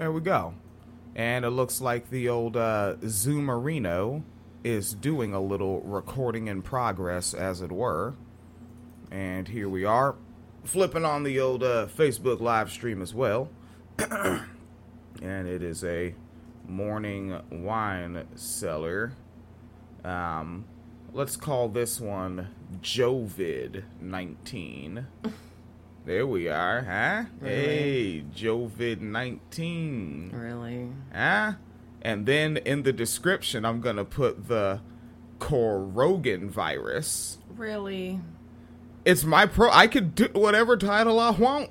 There we go. And it looks like the old uh, Zoomerino is doing a little recording in progress, as it were. And here we are, flipping on the old uh, Facebook live stream as well. and it is a morning wine cellar. Um, let's call this one JoeVid 19. There we are, huh? Really? Hey, JoeVid 19. Really? Huh? And then in the description, I'm going to put the CoRogan virus. Really? It's my pro. I could do whatever title I want.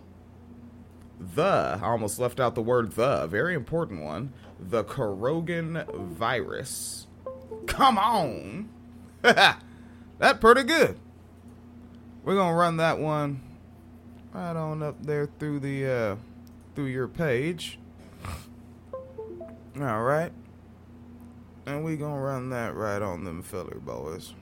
The. I almost left out the word the. Very important one. The CoRogan virus. Come on. that pretty good. We're going to run that one right on up there through the uh through your page. All right. And we going to run that right on them feller boys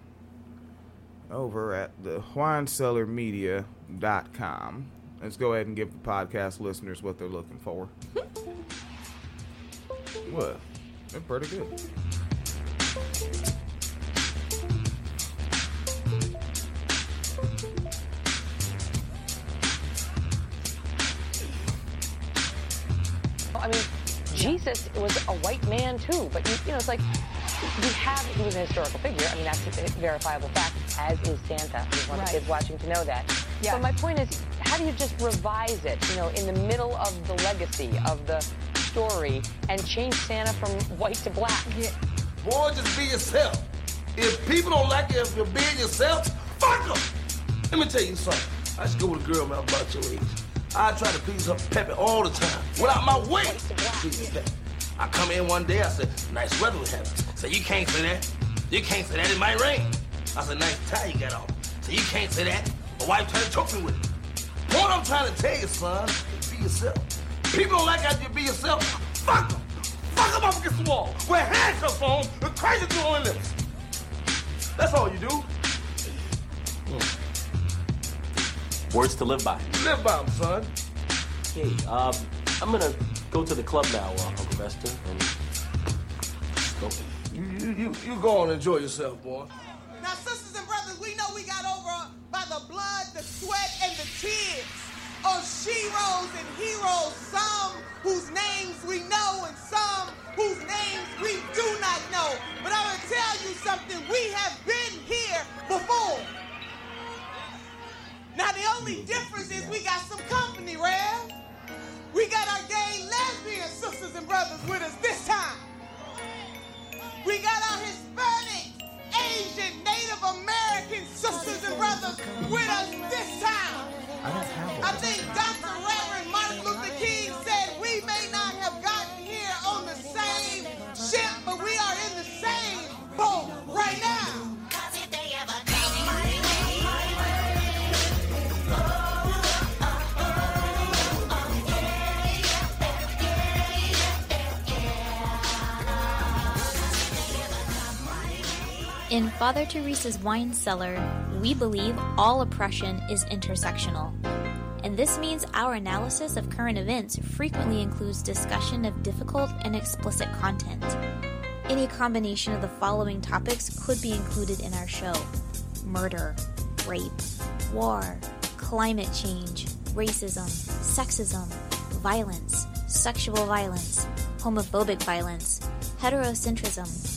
over at the winecellarmedia.com. Let's go ahead and give the podcast listeners what they're looking for. what? They're pretty good. I mean, Jesus was a white man too, but you, you know, it's like we have he was a historical figure. I mean, that's a verifiable fact, as is Santa. We want Right. the kids watching to know that. Yeah. But my point is, how do you just revise it, you know, in the middle of the legacy of the story and change Santa from white to black? Yeah. Boy, just be yourself. If people don't like you if you're being yourself, fuck them. Let me tell you something. I used to go with a girl man about your age. I try to please her peppy all the time. Without my way. Please peppy. I come in one day, I said, nice weather we having. Say, you can't say that. You can't say that, it might rain. I said, nice tie you got on. Say, you can't say that. My wife tried to choke me with it. What I'm trying to tell you, son, is be yourself. People don't like how you be yourself. Fuck them. Fuck them up against the wall. Wear handcuffs on and crazy through on lips. That's all you do. Words to live by. Live by them, son. Hey, um, I'm gonna go to the club now, uh, Uncle Vesta, and go. You, you, you, you go on and enjoy yourself, boy. Now, sisters and brothers, we know we got over by the blood, the sweat, and the tears of sheroes and heroes, some whose names we know and some whose names we do not know. But I'm going to tell you something. We have been here before. Now, the only difference is we got some company, Rev. We got our gay lesbian sisters and brothers with us this time. We got our Hispanic, Asian, Native American sisters and brothers with us this time. I think Dr. Reverend Martin Luther King said we may not have gotten here on the same ship, but we are in the same boat right now. In Father Teresa's wine cellar, we believe all oppression is intersectional. And this means our analysis of current events frequently includes discussion of difficult and explicit content. Any combination of the following topics could be included in our show murder, rape, war, climate change, racism, sexism, violence, sexual violence, homophobic violence, heterocentrism,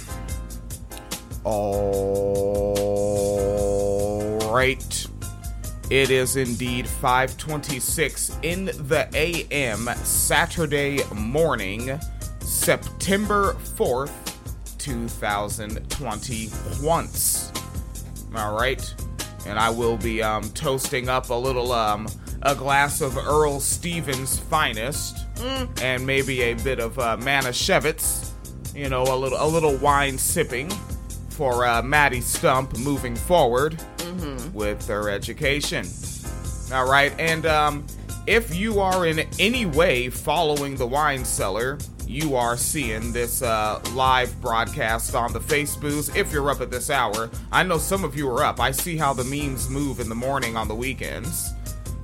All right. It is indeed 5:26 in the AM Saturday morning, September 4th, 2020 once. All right. And I will be um, toasting up a little um, a glass of Earl Stevens' finest and maybe a bit of uh, Manischewitz. You know, a little a little wine sipping for uh, Maddie Stump moving forward with her education. All right, and um, if you are in any way following the wine cellar, you are seeing this uh, live broadcast on the Facebooks. If you're up at this hour, I know some of you are up. I see how the memes move in the morning on the weekends.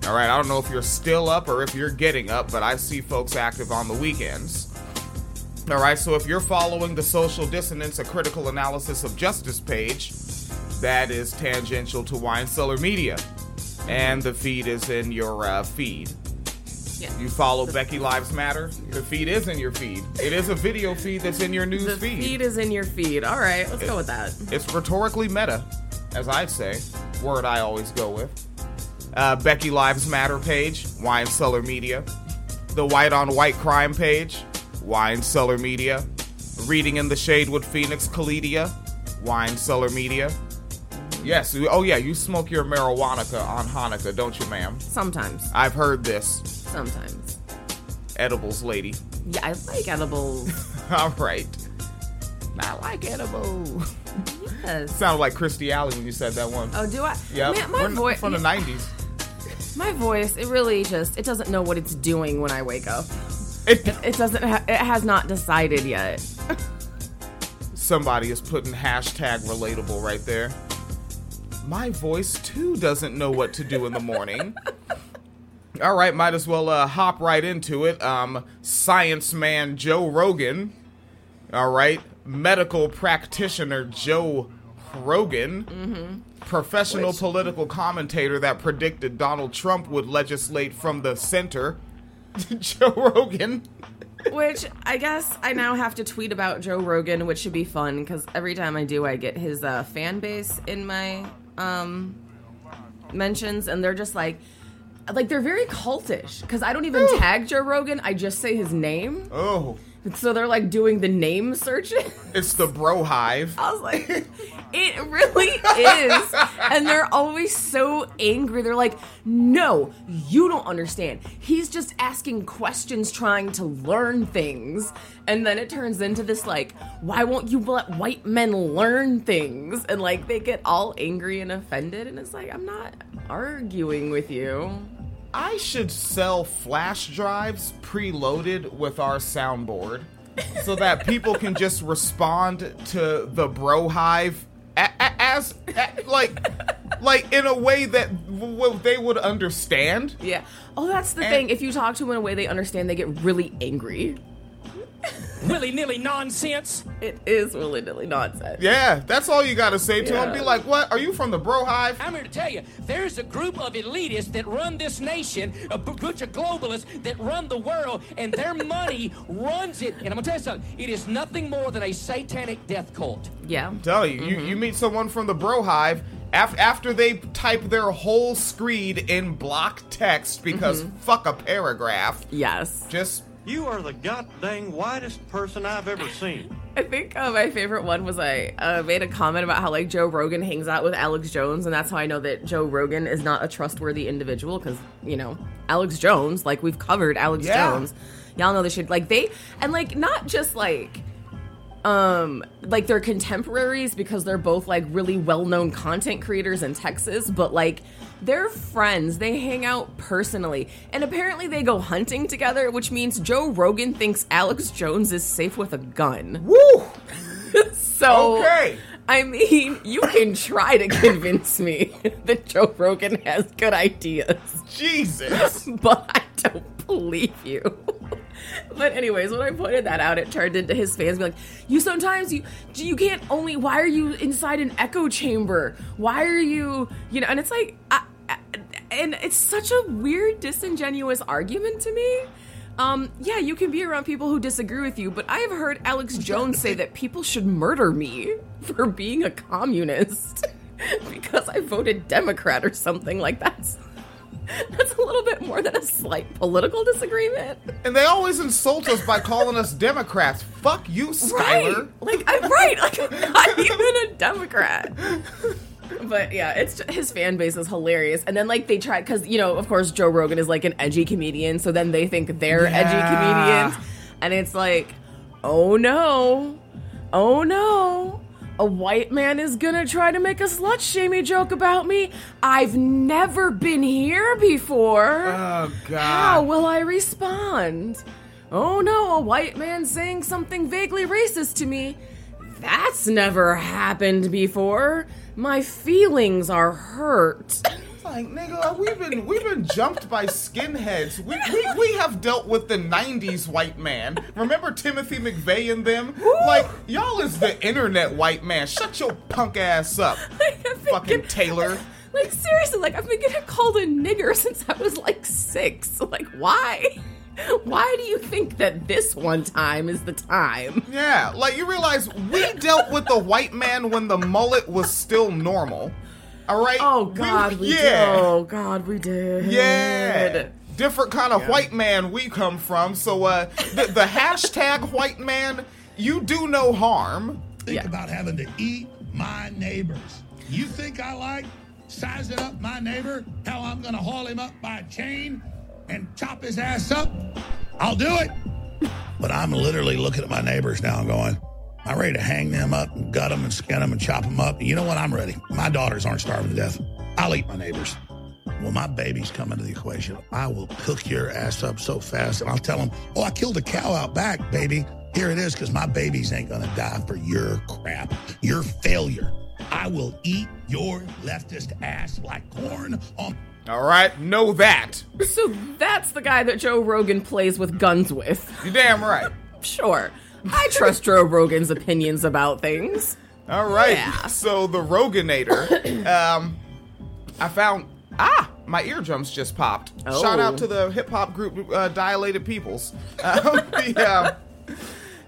All right, I don't know if you're still up or if you're getting up, but I see folks active on the weekends. All right, so if you're following the Social Dissonance, a critical analysis of justice page, that is tangential to Wine Cellar Media. And the feed is in your uh, feed. You follow Becky Lives Matter? The feed is in your feed. It is a video feed that's in your news feed. The feed. feed is in your feed. All right, let's go with that. It's rhetorically meta, as I say. Word I always go with. Uh, Becky Lives Matter page, Wine Cellar Media. The White on White Crime page, Wine Cellar Media. Reading in the Shade with Phoenix Kalidia, Wine Cellar Media. Yes, oh yeah, you smoke your marijuana on Hanukkah, don't you, ma'am? Sometimes. I've heard this. Sometimes. Edibles lady. Yeah, I like edibles. All right. I like edibles. yes. Sounded like Kirstie Alley when you said that one. Oh, do I? Yeah, my voice. from the '90s. My voice. It really just. It doesn't know what it's doing when I wake up. It, It doesn't. Ha- it has not decided yet. somebody is putting hashtag relatable right there. My voice too doesn't know what to do in the morning. All right, might as well uh, hop right into it. Um, science man Joe Rogan. All right, medical practitioner Joe Rogan. Professional Which- political commentator that predicted Donald Trump would legislate from the center. Joe Rogan. Which I guess I now have to tweet about Joe Rogan, which should be fun because every time I do, I get his uh, fan base in my um, mentions, and they're just like, like they're very cultish because I don't even tag Joe Rogan. I just say his name, Oh, so they're like doing the name searching. it's the Bro Hive. I was like, it really is. And they're always so angry. They're like, no, you don't understand. He's just asking questions, trying to learn things. And then it turns into this, like, why won't you let white men learn things? And like, they get all angry and offended. And it's like, I'm not arguing with you. I should sell flash drives preloaded with our soundboard so that people can just respond to the bro hive a- a- as like like in a way that w- w- they would understand. Yeah. Oh, that's the And- thing. If you talk to them in a way they understand, they get really angry. willy nilly nonsense. It is willy nilly nonsense. Yeah, that's all you got to say to them. Yeah. Be like, "What? Are you from the bro hive?" I'm here to tell you, there's a group of elitists that run this nation, a bunch of globalists that run the world, and their money runs it. And I'm gonna tell you something, it is nothing more than a satanic death cult. Yeah. Tell you, you, mm-hmm. you meet someone from the bro hive af- after they type their whole screed in block text because mm-hmm. fuck a paragraph. Yes. Just You are the goddamn whitest person I've ever seen. I think uh, my favorite one was I uh, made a comment about how like Joe Rogan hangs out with Alex Jones, and that's how I know that Joe Rogan is not a trustworthy individual because you know Alex Jones, like we've covered Alex Yeah. Jones. Y'all know they shit. like they and like not just like um like they're contemporaries because they're both like really well-known content creators in Texas, but like they're friends. They hang out personally. And apparently they go hunting together, which means Joe Rogan thinks Alex Jones is safe with a gun. woo. So Okay. I mean, you can try to convince me that Joe Rogan has good ideas, Jesus. but I don't believe you. But anyways, when I pointed that out, it turned into his fans being like, "You sometimes you you can't only. Why are you inside an echo chamber? Why are you you know?" And it's like, I, I- and it's such a weird, disingenuous argument to me. Um, yeah, you can be around people who disagree with you, but I have heard Alex Jones say that people should murder me for being a communist because I voted Democrat or something like that. That's a little bit more than a slight political disagreement. And they always insult us by calling us Democrats. Fuck you, Skyler. Right. Like I'm right. Like I'm not even a Democrat. But yeah, it's his fan base is hilarious. And then like they try because you know, of course, Joe Rogan is like an edgy comedian, so then they think they're edgy comedians, and it's like, oh no, oh no. A white man is gonna try to make a slut shamey joke about me. I've never been here before. Oh God. How will I respond? Oh no, a white man saying something vaguely racist to me. That's never happened before. My feelings are hurt. Like nigga, we've been we've been jumped by skinheads. We, we we have dealt with the '90s white man. Remember Timothy McVeigh and them? Like y'all is the internet white man. Shut your punk ass up, like, fucking Taylor. Like seriously, like I've been getting called a nigger since I was like six. Like why? Why do you think that this one time is the time? Yeah, like you realize we dealt with the white man when the mullet was still normal. All right. Oh God, we, did. yeah. Oh God, we did. Yeah. Different kind of white man we come from. So uh the, the hashtag white man, you do no harm. Think about having to eat my neighbors. You think I like sizing up my neighbor? How I'm gonna haul him up by a chain and chop his ass up? I'll do it. But I'm literally looking at my neighbors now and going, I'm ready to hang them up and gut them and skin them and chop them up. You know what? I'm ready. My daughters aren't starving to death. I'll eat my neighbors. When my babies come into the equation, I will cook your ass up so fast and I'll tell them, oh, I killed a cow out back, baby. Here it is because my babies ain't going to die for your crap, your failure. I will eat your leftist ass like corn on. All right, know that. So that's the guy that Joe Rogan plays with guns with. You damn right. Sure. I trust Joe Rogan's opinions about things. All right. Yeah. So the Roganator, um, I found ah, my eardrums just popped. Oh. Shout out to the hip hop group uh, Dilated Peoples. Um, the, uh,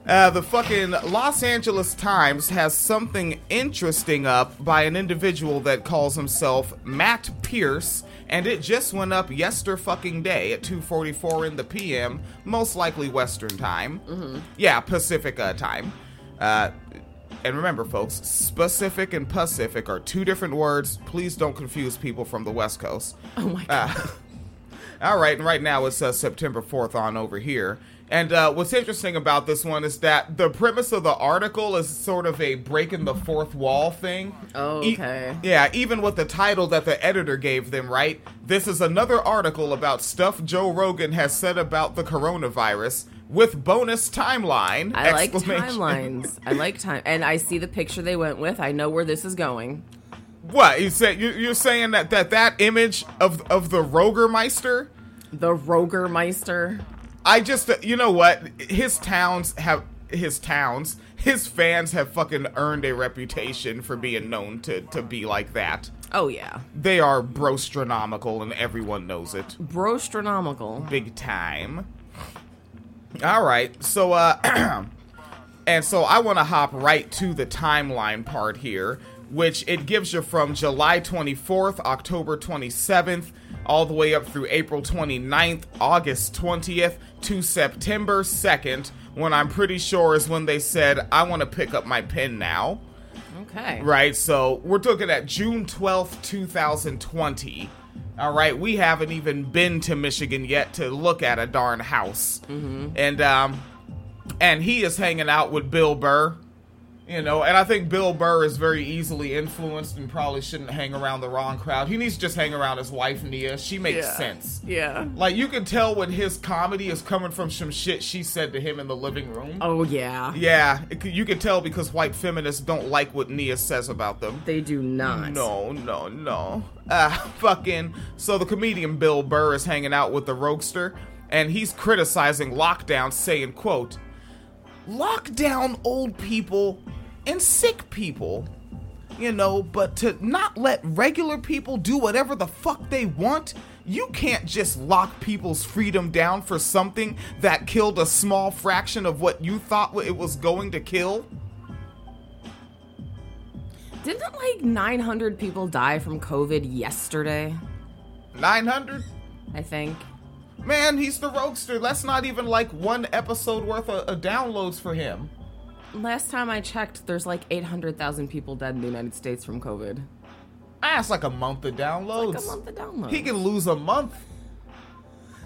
uh, the fucking Los Angeles Times has something interesting up by an individual that calls himself Matt Pearce, and it just went up yester fucking day at 2:44 in the p.m., most likely Western time. Yeah, Pacifica time. Uh, and remember, folks, specific and Pacific are two different words. Please don't confuse people from the West Coast. Oh my god. Uh, all right, and right now it's uh, September 4th on over here. And uh, what's interesting about this one is that the premise of the article is sort of a breaking the fourth wall thing. Oh, E- okay. yeah, even with the title that the editor gave them, right? This is another article about stuff Joe Rogan has said about the coronavirus with bonus timeline. I like timelines. I like time, and I see the picture they went with. I know where this is going. What you said? You, you're saying that that that image of of the Rogermeister? The Rogermeister. I just, you know what? His towns have his towns. His fans have fucking earned a reputation for being known to to be like that. Oh yeah, They are brostronomical, and everyone knows it. brostronomical. Big time. All right, so uh, and so I want to hop right to the timeline part here, which it gives you from July 24th, October 27th, all the way up through April 29th, August 20th to September 2nd, when I'm pretty sure is when they said, I want to pick up my pen now. Okay. Right, so we're looking at June 12th, 2020. All right, we haven't even been to Michigan yet to look at a darn house. And um and he is hanging out with Bill Burr. You know, and I think Bill Burr is very easily influenced and probably shouldn't hang around the wrong crowd. He needs to just hang around his wife Nia. She makes Yeah. sense. Yeah. Like you can tell when his comedy is coming from some shit she said to him in the living room. Oh yeah. Yeah, it you can tell because white feminists don't like what Nia says about them. They do not. No, no, no. Uh, fucking. So the comedian Bill Burr is hanging out with the Roguester, and he's criticizing lockdown, saying, "quote Lock down old people and sick people." You know, but to not let regular people do whatever the fuck they want, you can't just lock people's freedom down for something that killed a small fraction of what you thought it was going to kill. Didn't like 900 people die from COVID yesterday? 900? I think. Man, he's the roadster. That's not even like one episode worth of, of downloads for him. Last time I checked, there's like 800,000 people dead in the United States from COVID. That's like a month of downloads. Like a month of downloads. He can lose a month.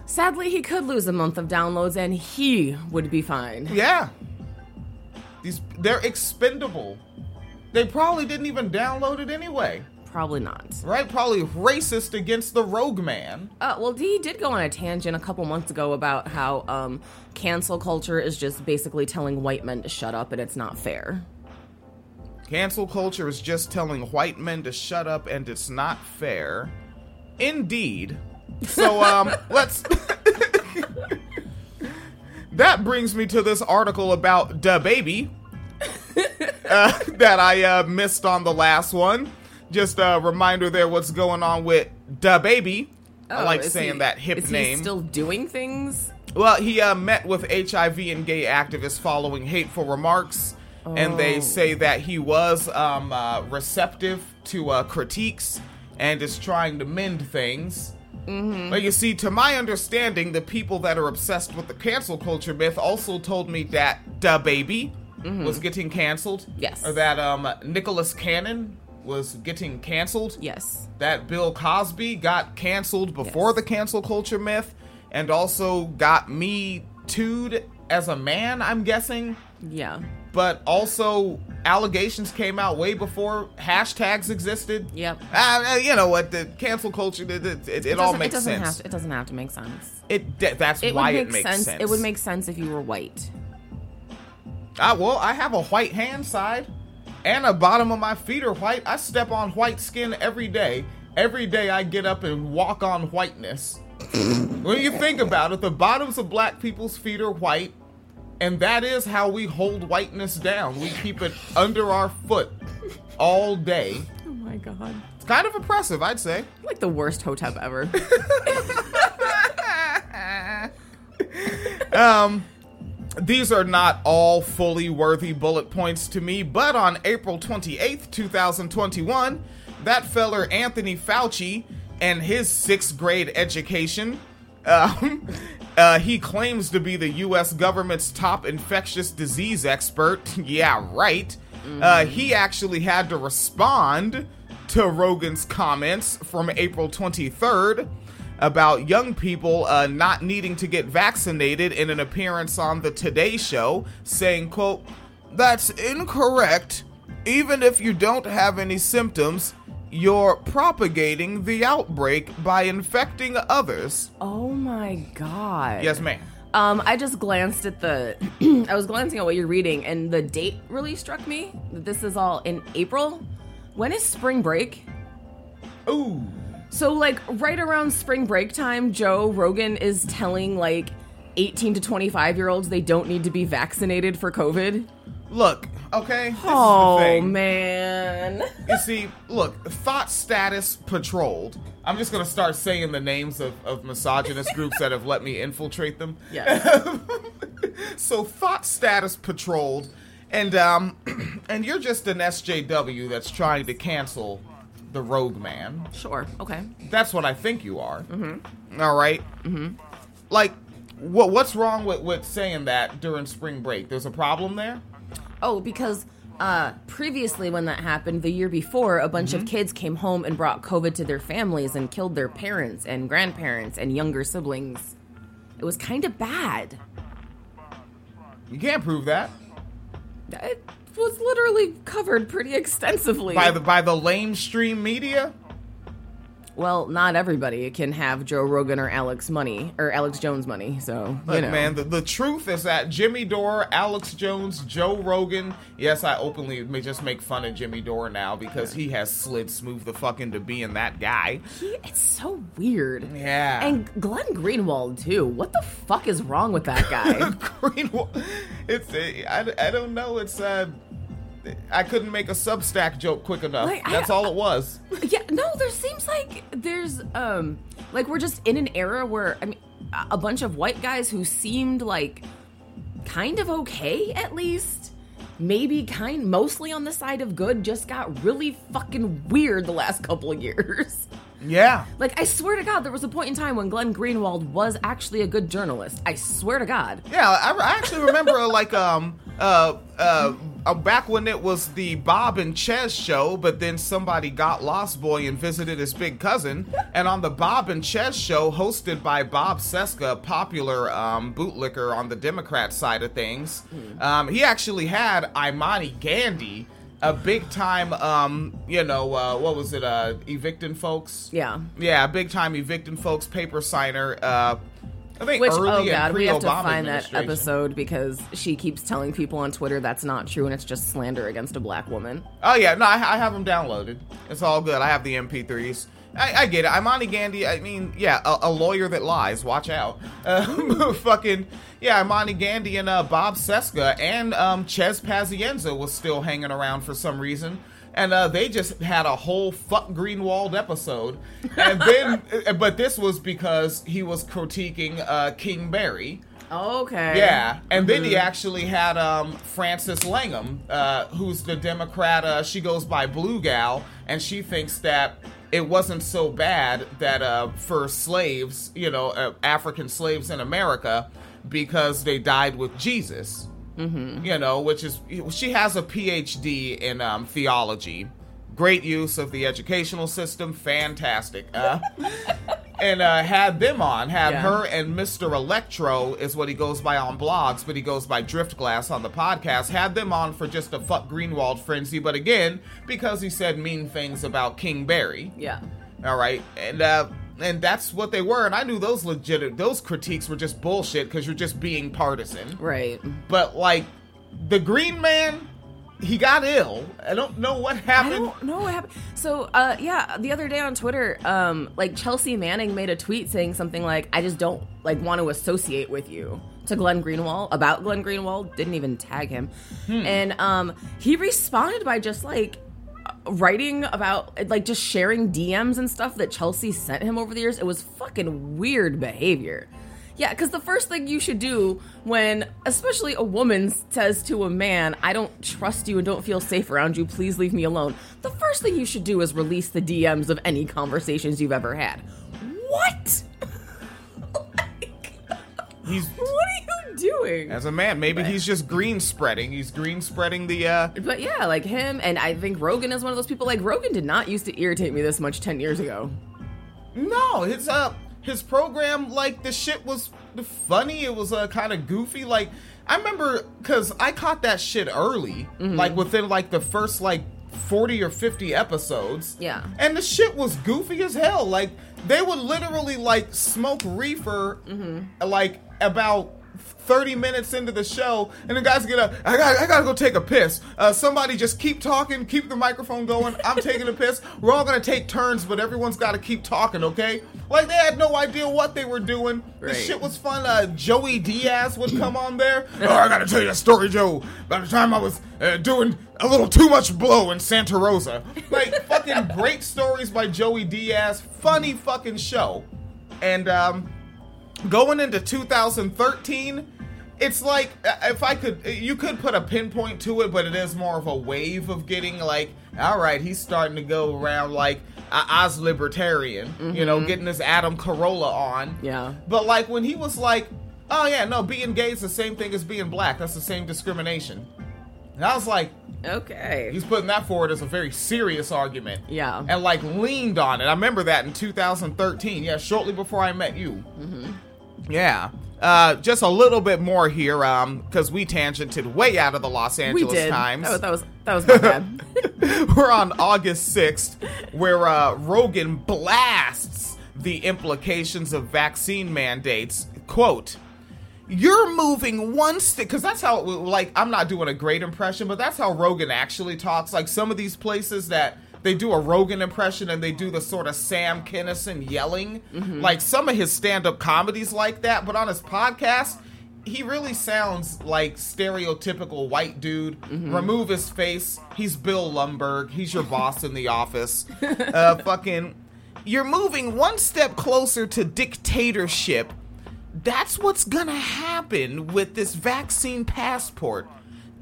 Sadly, he could lose a month of downloads and he would be fine. Yeah. These they're expendable. They probably didn't even download it anyway. Probably not. Right? Probably racist against the Rogue Man. Uh, well, he did go on a tangent a couple months ago about how um, cancel culture is just basically telling white men to shut up and it's not fair. Cancel culture is just telling white men to shut up and it's not fair. Indeed. So um let's That brings me to this article about DaBaby uh, that I uh, missed on the last one. Just a reminder there what's going on with DaBaby. I Oh, like saying he- that hip is name. He still doing things? Well, he uh, met with HIV and gay activists following hateful remarks, and they Oh. say that he was um, uh, receptive to uh, critiques and is trying to mend things. Mm-hmm. But you see, to my understanding, the people that are obsessed with the cancel culture myth also told me that DaBaby was getting canceled. Mm-hmm. Yes. Or that um, Nicholas Cannon was getting canceled. Yes. That Bill Cosby got canceled before Yes. the cancel culture myth and also got me tooed as a man, I'm guessing. Yeah. But also, allegations came out way before hashtags existed. Yep. Uh, you know what? The cancel culture, it, it, it, it all makes it sense. Have to, it doesn't have to make sense. It that's why would it make makes sense. sense. It would make sense if you were white. Ah, well, I have a white hand side, and the bottom of my feet are white. I step on white skin every day. Every day I get up and walk on whiteness. when you think about it, the bottoms of black people's feet are white, and that is how we hold whiteness down. We keep it under our foot all day. Oh my god. It's kind of impressive, I'd say. Like the worst hotep ever. Um, these are not all fully worthy bullet points to me, but on April 28th, 2021, that feller Anthony Fauci and his sixth grade education, um, uh, he claims to be the U.S. government's top infectious disease expert. yeah, right. Uh, he actually had to respond to Rogan's comments from April 23rd about young people uh, not needing to get vaccinated in an appearance on the Today Show, saying, quote, That's incorrect. Even if you don't have any symptoms, you're propagating the outbreak by infecting others. oh my god. Yes, ma'am. Um, I just glanced at the. I was glancing at what you're reading, and the date really struck me. This is all in April. When is spring break? Ooh. So, like, right around spring break time, Joe Rogan is telling, like, 18 to 25 year olds they don't need to be vaccinated for COVID. Look, okay? This oh, is the thing. man. You see, look, thought status patrolled. I'm just gonna start saying the names of, of misogynist groups that have let me infiltrate them. Yeah. so thought status patrolled, and um, and you're just an SJW that's trying to cancel the Rogue Man. Sure. Okay. That's what I think you are. Mm-hmm. All right. Mm-hmm. Like, what what's wrong with with saying that during spring break? There's a problem there. Oh, because uh, previously, when that happened, the year before, a bunch of kids came home and brought COVID to their families and killed their parents and grandparents and younger siblings. It was kind of bad. You can't prove that It was literally covered pretty extensively. by the by the lamestream media. Well, not everybody can have Joe Rogan or Alex money or Alex Jones money, so Look, you know. man, the, the truth is that Jimmy Dore, Alex Jones, Joe Rogan. Yes, I openly may just make fun of Jimmy Dore now because he has slid smooth the fuck into being that guy. He- it's so weird. Yeah. And Glenn Greenwald too. What the fuck is wrong with that guy? Greenwald, it's I, I don't know. It's uh, I couldn't make a Substack joke quick enough. Like, I- That's all it was. yeah, no, there seems like there's um like we're just in an era where I mean a- a bunch of white guys who seemed like kind of okay at least maybe kind mostly on the side of good just got really fucking weird the last couple of years. Yeah. Like I swear to God, there was a point in time when Glenn Greenwald was actually a good journalist. I swear to God. Yeah, I, I actually remember uh, like um uh uh uh, back when it was the Bob and Chez show, but then somebody got Lost Boy and visited his big cousin. And on the Bob and Chez show, hosted by Bob Cesca, popular um, bootlicker on the Democrat side of things, um, he actually had Imani Gandy, a big time, um, you know, uh, what was it, uh, evicting folks? Yeah. Yeah, big time evicting folks, paper signer. Uh, I think Which oh god, we have to find that episode because she keeps telling people on Twitter that's not true and it's just slander against a black woman. Oh yeah, no, I, I have them downloaded. It's all good. I have the MP3s. I, I get it. Imani Gandy. I mean, yeah, a, a lawyer that lies. Watch out. Uh, fucking yeah, Imani Gandy and uh, Bob Cesca and um, Chez Pazienza was still hanging around for some reason. And uh, they just had a whole fuck Greenwald episode, and then, but this was because he was critiquing uh, King Barry, Okay. yeah, and then Mm-hmm. he actually had um, Frances Langum, uh, who's the Democrat. Uh, she goes by Blue Gal, and she thinks that it wasn't so bad that uh, for slaves, you know, uh, African slaves in America, because they died with Jesus. Mm-hmm. You know, which is she has a PhD in um, theology. Great use of the educational system, fantastic. Uh, and uh, had them on. Had Yeah. her and Mr. Electro is what he goes by on blogs, but he goes by Driftglass on the podcast. Had them on for just a fuck Greenwald frenzy, but again because he said mean things about King Barry. Yeah. All right, and uh, and that's what they were. And I knew those legit those critiques were just bullshit because you're just being partisan. Right. But like the Green Man, he got ill. I don't know what I happened. don't know what happened. So, uh, yeah, the other day on Twitter, um, like Chelsea Manning made a tweet saying something like, "I just don't like want to associate with you." To Glenn Greenwald about Glenn Greenwald, didn't even tag him, and um, he responded by just like writing about like just sharing DMs and stuff that Chelsea sent him over the years. It was fucking weird behavior. Yeah, because the first thing you should do when, especially a woman says to a man, I don't trust you and don't feel safe around you, please leave me alone. The first thing you should do is release the DMs of any conversations you've ever had. What? He's What are you doing? as a man, maybe he's just green spreading. He's green spreading the uh But yeah, like him, and I think Rogan is one of those people. Like, Rogan did not used to irritate me this much 10 years ago. No, his uh his program like the shit was funny. It was uh kind of goofy. Like I remember because I caught that shit early, Mm-hmm. like within like the first like forty or fifty episodes. Yeah. and the shit was goofy as hell. Like they would literally like smoke reefer, Mm-hmm. like about. 30 minutes into the show, and the guys get up. I got, I gotta go take a piss. Uh, somebody just keep talking, keep the microphone going. I'm taking a piss. We're all gonna take turns, but everyone's gotta keep talking, okay? Like they had no idea what they were doing. Right. shit was fun. Uh, Joey Diaz would come on there. oh, I gotta tell you a story, Joe. By the time I was uh, doing a little too much blow in Santa Rosa, like fucking great stories by Joey Diaz. Funny fucking show, and um going into 2013 it's like uh, if i could you could put a pinpoint to it but it is more of a wave of getting like all right he's starting to go around like uh, as libertarian you know getting this adam carolla on Yeah. but like when he was like oh yeah no being gay is the same thing as being black that's the same discrimination and i was like Okay. he's putting that forward as a very serious argument Yeah. and like leaned on it. I remember that in 2013. Yeah, shortly before I met you. Yeah. Uh, just a little bit more here, um, because we tangented way out of the Los we Angeles did. Times. That was, that was, that was bad. We're on August 6th, where uh, Rogan blasts the implications of vaccine mandates. Quote, you're moving one stick because that's how like i'm not doing a great impression but that's how rogan actually talks like some of these places that they do a rogan impression and they do the sort of sam kinnison yelling. Like some of his stand-up comedies like that but on his podcast he really sounds like stereotypical white dude. Remove his face. He's bill lumbergh. He's your boss in the office. Uh fucking you're moving one step closer to dictatorship. That's what's gonna happen with this vaccine passport.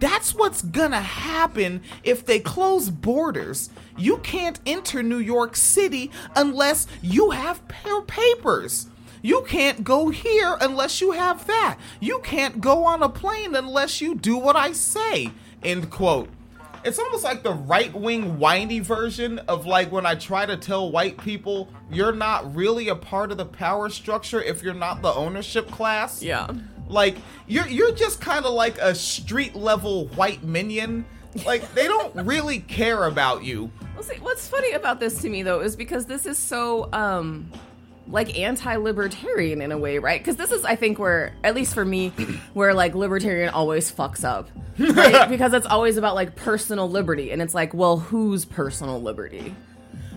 That's what's gonna happen if they close borders. You can't enter New York City unless you have pa- papers. You can't go here unless you have that. You can't go on a plane unless you do what I say. End quote. It's almost like the right wing whiny version of like when I try to tell white people you're not really a part of the power structure if you're not the ownership class. Yeah. Like you're you're just kind of like a street level white minion. Like they don't really care about you. Well, see, what's funny about this to me though is because this is so um like anti-libertarian in a way, right? Because this is, I think, where at least for me, where like libertarian always fucks up, right? because it's always about like personal liberty, and it's like, well, whose personal liberty?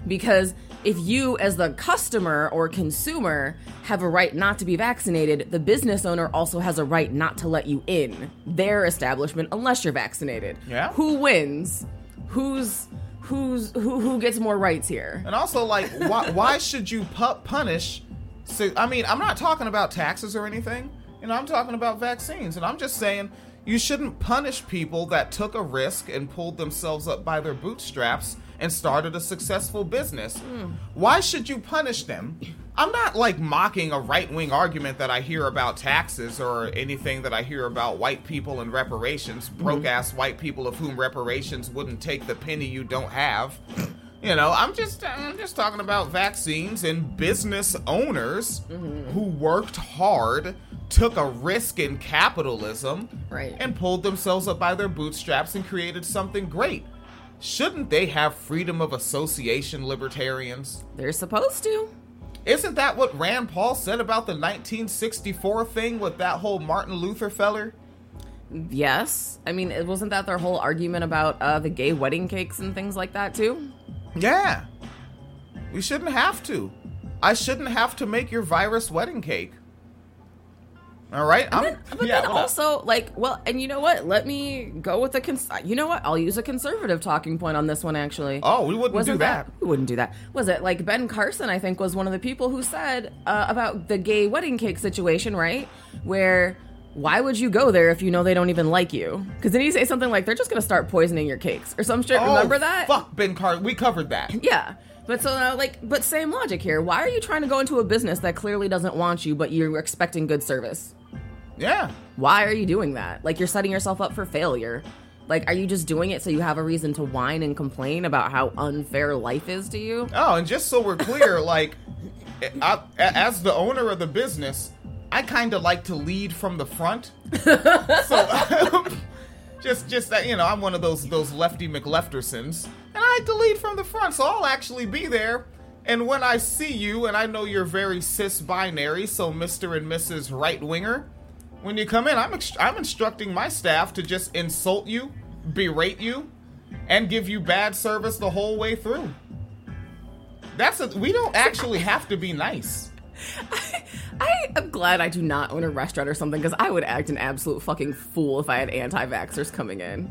Because if you, as the customer or consumer, have a right not to be vaccinated, the business owner also has a right not to let you in their establishment unless you're vaccinated. Yeah. Who wins? Who's who's who? Who gets more rights here? And also, like, why, why should you pu- punish? So, I mean, I'm not talking about taxes or anything. You know, I'm talking about vaccines, and I'm just saying you shouldn't punish people that took a risk and pulled themselves up by their bootstraps and started a successful business. Hmm. Why should you punish them? I'm not like mocking a right wing argument that I hear about taxes or anything that I hear about white people and reparations, hmm. broke ass white people of whom reparations wouldn't take the penny you don't have. You know, I'm just I'm just talking about vaccines and business owners mm-hmm. who worked hard, took a risk in capitalism, Right. and pulled themselves up by their bootstraps and created something great. Shouldn't they have freedom of association, libertarians? They're supposed to. Isn't that what Rand Paul said about the 1964 thing with that whole Martin Luther feller? Yes. I mean, it wasn't that their whole argument about uh, the gay wedding cakes and things like that too? Yeah. We shouldn't have to. I shouldn't have to make your virus wedding cake. All right? I'm, But yeah, then what up? also, like, well, and you know what? Let me go with a cons. You know what? I'll use a conservative talking point on this one. Actually. Oh, we wouldn't Wasn't do that. We wouldn't do that. Was it like Ben Carson? I think was one of the people who said uh, about the gay wedding cake situation, right? Where why would you go there if you know they don't even like you? Because then he say something like they're just gonna start poisoning your cakes or some shit. Oh, Remember that? Fuck Ben Carson. We covered that. Yeah. But so now, like, but same logic here. Why are you trying to go into a business that clearly doesn't want you, but you're expecting good service? Yeah. Why are you doing that? Like, you're setting yourself up for failure. Like, are you just doing it so you have a reason to whine and complain about how unfair life is to you? Oh, and just so we're clear, like, I, as the owner of the business, I kind of like to lead from the front. so, just, just that you know, I'm one of those those lefty McLeftersons, and I lead from the front. So I'll actually be there. And when I see you, and I know you're very cis binary, so Mr. and Mrs. Right Winger, when you come in, I'm I'm instructing my staff to just insult you, berate you, and give you bad service the whole way through. That's a, we don't actually have to be nice. I am glad I do not own a restaurant or something because I would act an absolute fucking fool if I had anti vaxxers coming in.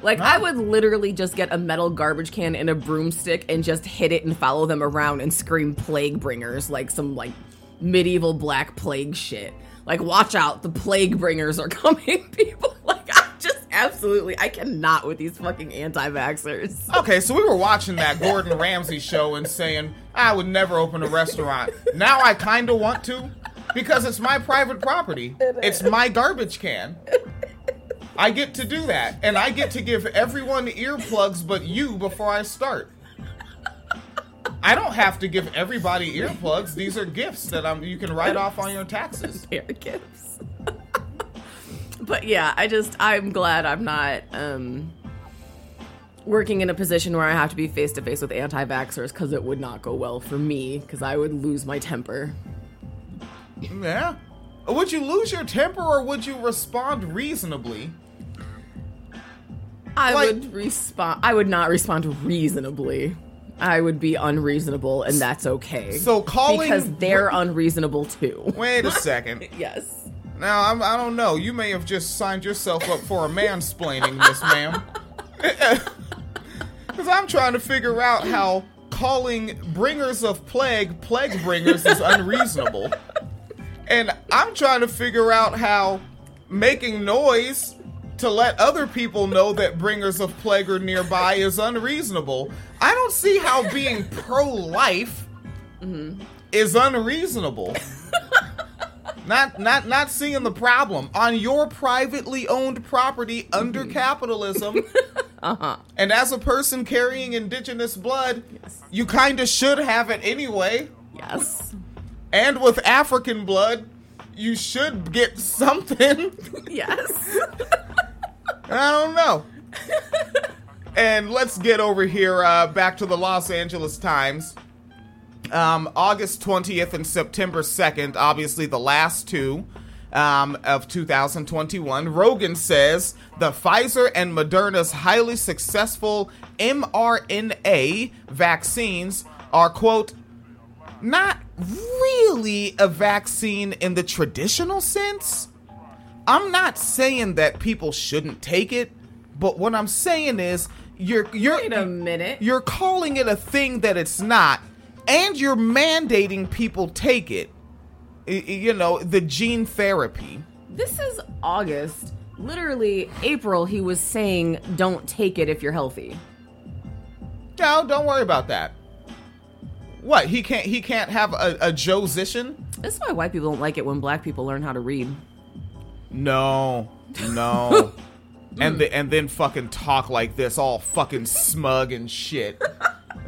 Like, I would literally just get a metal garbage can and a broomstick and just hit it and follow them around and scream plague bringers like some, like, medieval black plague shit. Like, watch out, the plague bringers are coming, people. Like, I absolutely, I cannot with these fucking anti vaxxers. Okay, so we were watching that Gordon Ramsay show and saying, I would never open a restaurant. Now I kind of want to because it's my private property. It's my garbage can. I get to do that. And I get to give everyone earplugs but you before I start. I don't have to give everybody earplugs. These are gifts that I'm, you can write off on your taxes. They're gifts. But yeah, I just I'm glad I'm not um working in a position where I have to be face to face with anti-vaxxers because it would not go well for me because I would lose my temper. Yeah. Would you lose your temper or would you respond reasonably? I Like- would respond. I would not respond reasonably. I would be unreasonable, and that's okay. So calling- because they're unreasonable too. Wait a second. yes. Now, I'm, I don't know. You may have just signed yourself up for a mansplaining, Miss Ma'am. Because I'm trying to figure out how calling bringers of plague plague bringers is unreasonable. And I'm trying to figure out how making noise to let other people know that bringers of plague are nearby is unreasonable. I don't see how being pro life mm-hmm. is unreasonable. Not not not seeing the problem on your privately owned property under capitalism. Uh-huh. And as a person carrying indigenous blood, you kind of should have it anyway. Yes. And with African blood, you should get something. Yes. I don't know. and let's get over here uh, back to the Los Angeles Times. Um, August 20th and September 2nd, obviously the last two um, of 2021. Rogan says the Pfizer and Moderna's highly successful mRNA vaccines are, quote, not really a vaccine in the traditional sense. I'm not saying that people shouldn't take it, but what I'm saying is you're you're Wait a minute. you're calling it a thing that it's not, and you're mandating people take it. You know, the gene therapy. This is August. Literally, April, he was saying, don't take it if you're healthy. No, don't worry about that. What he can't he can't have a, a Joezition? That's why white people don't like it when black people learn how to read. No, no. and the, and then fucking talk like this, all fucking smug and shit.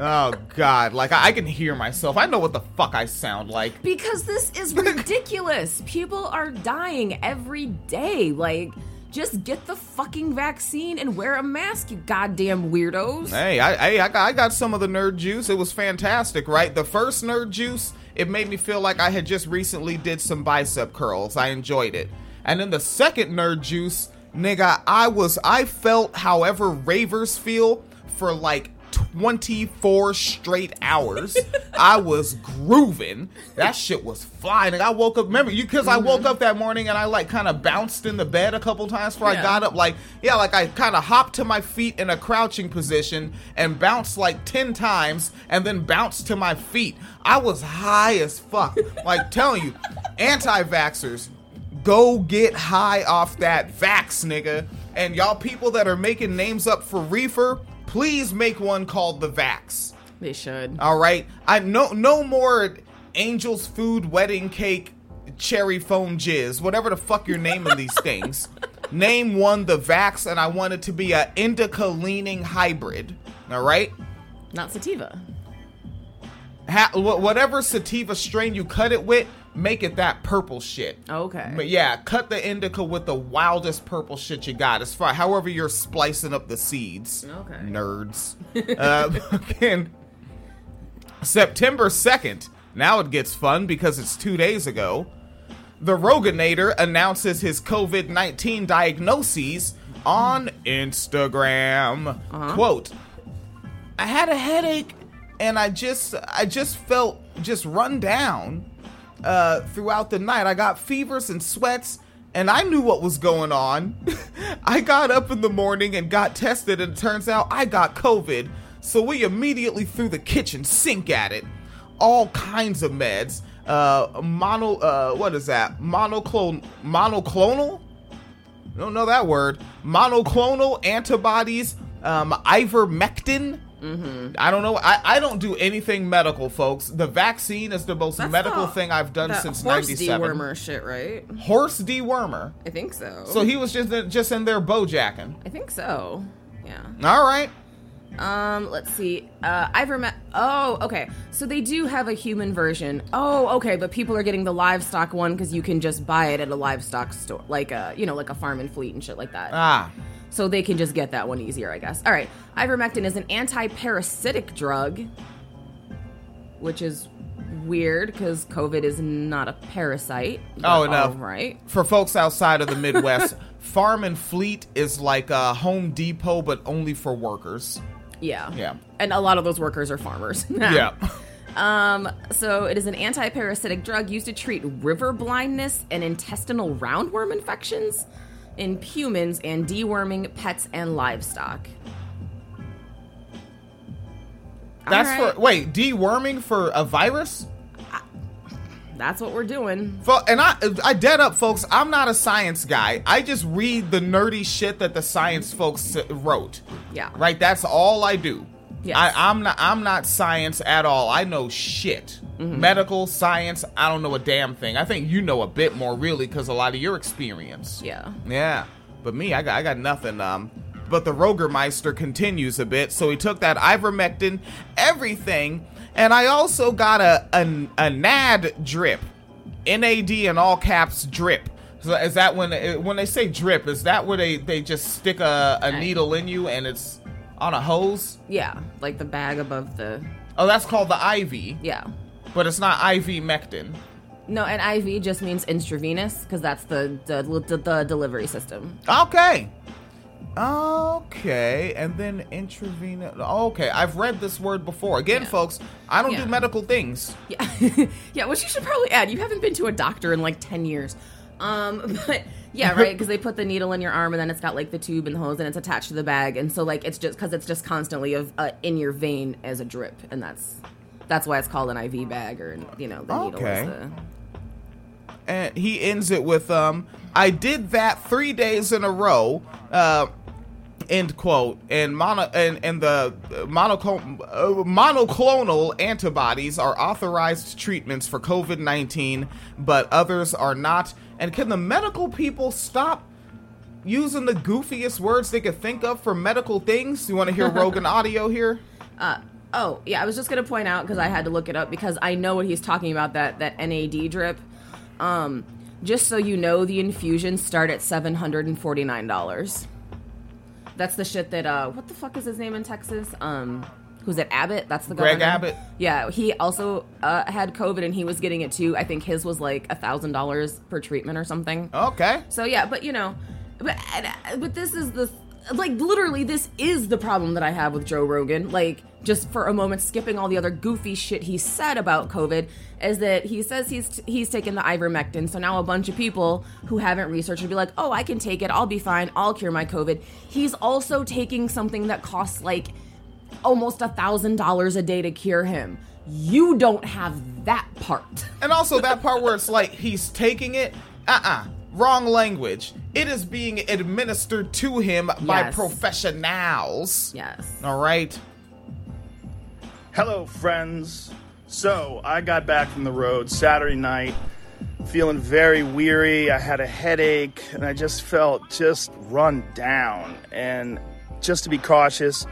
Oh god, like I, I can hear myself. I know what the fuck I sound like. Because this is ridiculous. People are dying every day. Like, just get the fucking vaccine and wear a mask, you goddamn weirdos. Hey, I, I I got I got some of the nerd juice. It was fantastic, right? The first nerd juice, it made me feel like I had just recently did some bicep curls. I enjoyed it. And then the second nerd juice, nigga, I was I felt however ravers feel for like 24 straight hours. I was grooving. That shit was flying. And I woke up, remember you cuz I mm-hmm. woke up that morning and I like kind of bounced in the bed a couple times before I got up like yeah, like I kind of hopped to my feet in a crouching position and bounced like 10 times and then bounced to my feet. I was high as fuck. like telling you, anti-vaxxers, go get high off that vax, nigga. And y'all people that are making names up for reefer, please make one called the vax. They should. All right, I no no more Angel's Food Wedding Cake Cherry Foam Jizz, whatever the fuck you're naming these things. Name one the Vax, and I want it to be a indica leaning hybrid. All right, Not sativa. ha- whatever sativa strain you cut it with, make it that purple shit. Okay. But yeah, cut the indica with the wildest purple shit you got. As far however you're splicing up the seeds. Okay. Nerds. uh, again, September 2nd. Now it gets fun because it's two days ago. The Roganator announces his COVID 19 diagnoses on Instagram. Quote, I had a headache and I just I just felt just run down uh, throughout the night. I got fevers and sweats, and I knew what was going on. I got up in the morning and got tested, and it turns out I got COVID. So we immediately threw the kitchen sink at it. All kinds of meds. Uh, mono. Uh, what is that? Monoclonal. Monoclonal. I Don't know that word. Monoclonal antibodies. Um, ivermectin. Mm-hmm. I don't know. I, I don't do anything medical, folks. The vaccine is the most That's medical the- thing I've done since horse '97. dewormer shit, right? Horse dewormer. I think so. So he was just just in there bojacking. I think so. Yeah. All right. Um, let's see. Uh, Ivermectin. Oh, okay. So they do have a human version. Oh, okay. But people are getting the livestock one because you can just buy it at a livestock store, like a you know, like a farm and fleet and shit like that. Ah. So they can just get that one easier, I guess. All right. Ivermectin is an anti-parasitic drug, which is weird because COVID is not a parasite. Oh no. right. For folks outside of the Midwest, Farm and Fleet is like a Home Depot, but only for workers. Yeah. Yeah. And a lot of those workers are farmers. Yeah. Um, so it is an anti-parasitic drug used to treat river blindness and intestinal roundworm infections in humans and deworming pets and livestock. That's Alright. for wait deworming for a virus. That's what we're doing. And I, I dead up, folks. I'm not a science guy. I just read the nerdy shit that the science folks wrote. Yeah. Right. That's all I do. Yes. I, I'm not. I'm not science at all. I know shit. Mm-hmm. Medical science. I don't know a damn thing. I think you know a bit more, really, because a lot of your experience. Yeah. Yeah. But me, I got. I got nothing. Um. But the Rogermeister continues a bit, so he took that ivermectin, everything, and I also got a a, a NAD drip, NAD in all caps drip. So is that when eh, when they say drip? Is that where they they just stick a, a needle in you and it's on a hose? Yeah, like the bag above the. Oh, that's called the IV. Yeah. But it's not IV mectin. No, and IV just means intravenous because that's the the, the the delivery system. Okay. Okay, and then intravenous. Okay, I've read this word before. Again, folks, I don't Yeah. do medical things. Yeah, yeah. Which you should probably add. You haven't been to a doctor in like ten years. Um, but yeah, right. Because they put the needle in your arm, and then it's got like the tube and the hose, and it's attached to the bag, and so like it's just because it's just constantly of uh, in your vein as a drip, and that's that's why it's called an IV bag, or you know the needle Okay. is the. and he ends it with um i did that three days in a row uh end quote and mono and, and the monoclonal, uh, monoclonal antibodies are authorized treatments for covid-19 but others are not and can the medical people stop using the goofiest words they could think of for medical things you want to hear rogan audio here Uh, oh yeah, I was just gonna point out because I had to look it up because I know what he's talking about that that NAD drip. Um, just so you know, the infusions start at seven hundred and forty nine dollars. That's the shit that uh, what the fuck is his name in Texas? Um, who's it? Abbott. That's the Greg governor? Abbott. Yeah, he also uh, had COVID and he was getting it too. I think his was like a thousand dollars per treatment or something. okay So yeah, but you know, but but this is the like literally this is the problem that I have with Joe Rogan. Like just for a moment, skipping all the other goofy shit he said about COVID, is that he says he's he's taken the ivermectin. So now a bunch of people who haven't researched would be like, oh, I can take it. I'll be fine. I'll cure my COVID. He's also taking something that costs like almost a thousand dollars a day to cure him. You don't have that part. And also that part where it's like he's taking it. Uh uh Wrong language. It is being administered to him by professionals. Yes. All right. Hello, friends. So, I got back from the road Saturday night, feeling very weary. I had a headache, and I just felt just run down. And just to be cautious,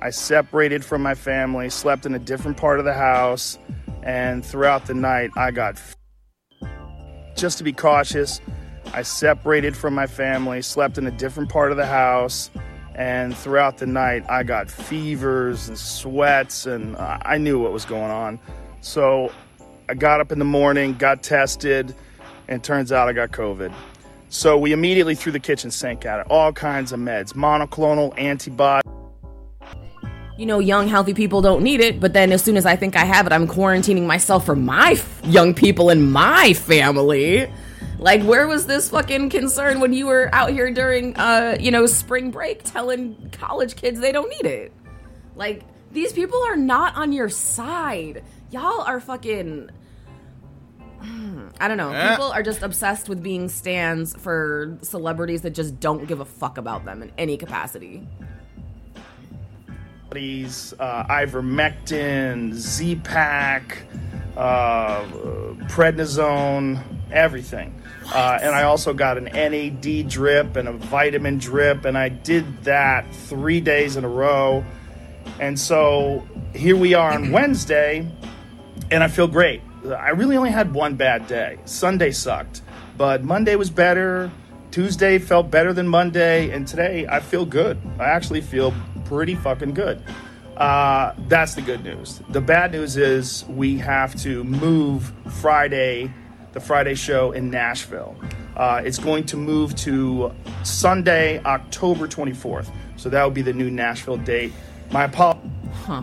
I separated from my family, slept in a different part of the house, and throughout the night, I got. F- just to be cautious, I separated from my family, slept in a different part of the house, and throughout the night, I got fevers and sweats, and I knew what was going on. So I got up in the morning, got tested, and turns out I got COVID. So we immediately threw the kitchen sink at it. All kinds of meds, monoclonal antibodies. you know, young, healthy people don't need it. But then as soon as I think I have it, I'm quarantining myself for my f- young people in my family. Like, where was this fucking concern when you were out here during, uh, you know, spring break telling college kids they don't need it? Like, these people are not on your side. Y'all are fucking. I don't know. Eh. People are just obsessed with being stands for celebrities that just don't give a fuck about them in any capacity. uh, ivermectin, Z-Pack, uh, prednisone, everything. Uh, and I also got an NAD drip and a vitamin drip, and I did that three days in a row. And so here we are on Wednesday, and I feel great. I really only had one bad day. Sunday sucked, but Monday was better. Tuesday felt better than Monday, and today I feel good. I actually feel pretty fucking good. Uh, that's the good news. The bad news is we have to move Friday, the Friday show in Nashville. Uh, it's going to move to Sunday, October 24th. So that would be the new Nashville date. My apologies. Huh.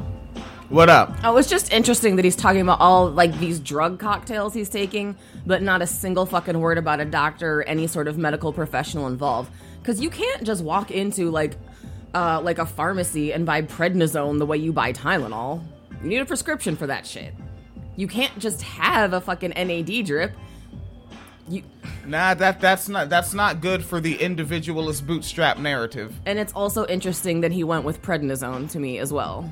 What up? Oh, it's just interesting that he's talking about all like these drug cocktails he's taking, but not a single fucking word about a doctor or any sort of medical professional involved. Because you can't just walk into like, uh, like a pharmacy and buy prednisone the way you buy Tylenol. You need a prescription for that shit. You can't just have a fucking NAD drip. You Nah, that that's not that's not good for the individualist bootstrap narrative. and it's also interesting that he went with prednisone to me as well.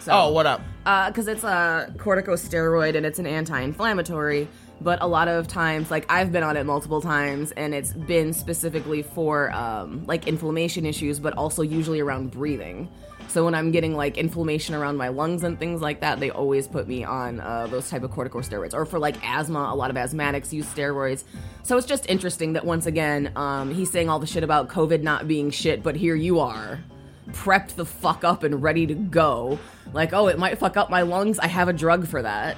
So, Oh, what up? Because it's a corticosteroid and it's an anti-inflammatory. But a lot of times, like I've been on it multiple times, and it's been specifically for um, like inflammation issues, but also usually around breathing. So when I'm getting like inflammation around my lungs and things like that, they always put me on uh, those type of corticosteroids. Or for like asthma, a lot of asthmatics use steroids. So it's just interesting that once again, um, he's saying all the shit about COVID not being shit, but here you are, prepped the fuck up and ready to go. Like, oh, it might fuck up my lungs. I have a drug for that.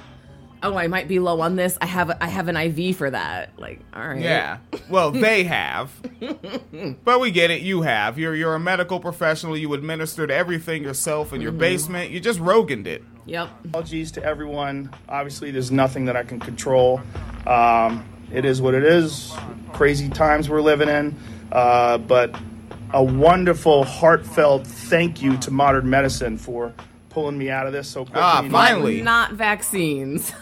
Oh, I might be low on this. I have a, I have an IV for that. Like, all right. Yeah. Well, they have. but we get it. You have. You're you're a medical professional. You administered everything yourself in your Mhm. basement. You just Roganed it. Yep. Apologies to everyone. Obviously, there's nothing that I can control. Um, it is what it is. Crazy times we're living in. Uh, but a wonderful, heartfelt thank you to modern medicine for pulling me out of this so quickly. Ah, finally. Not vaccines.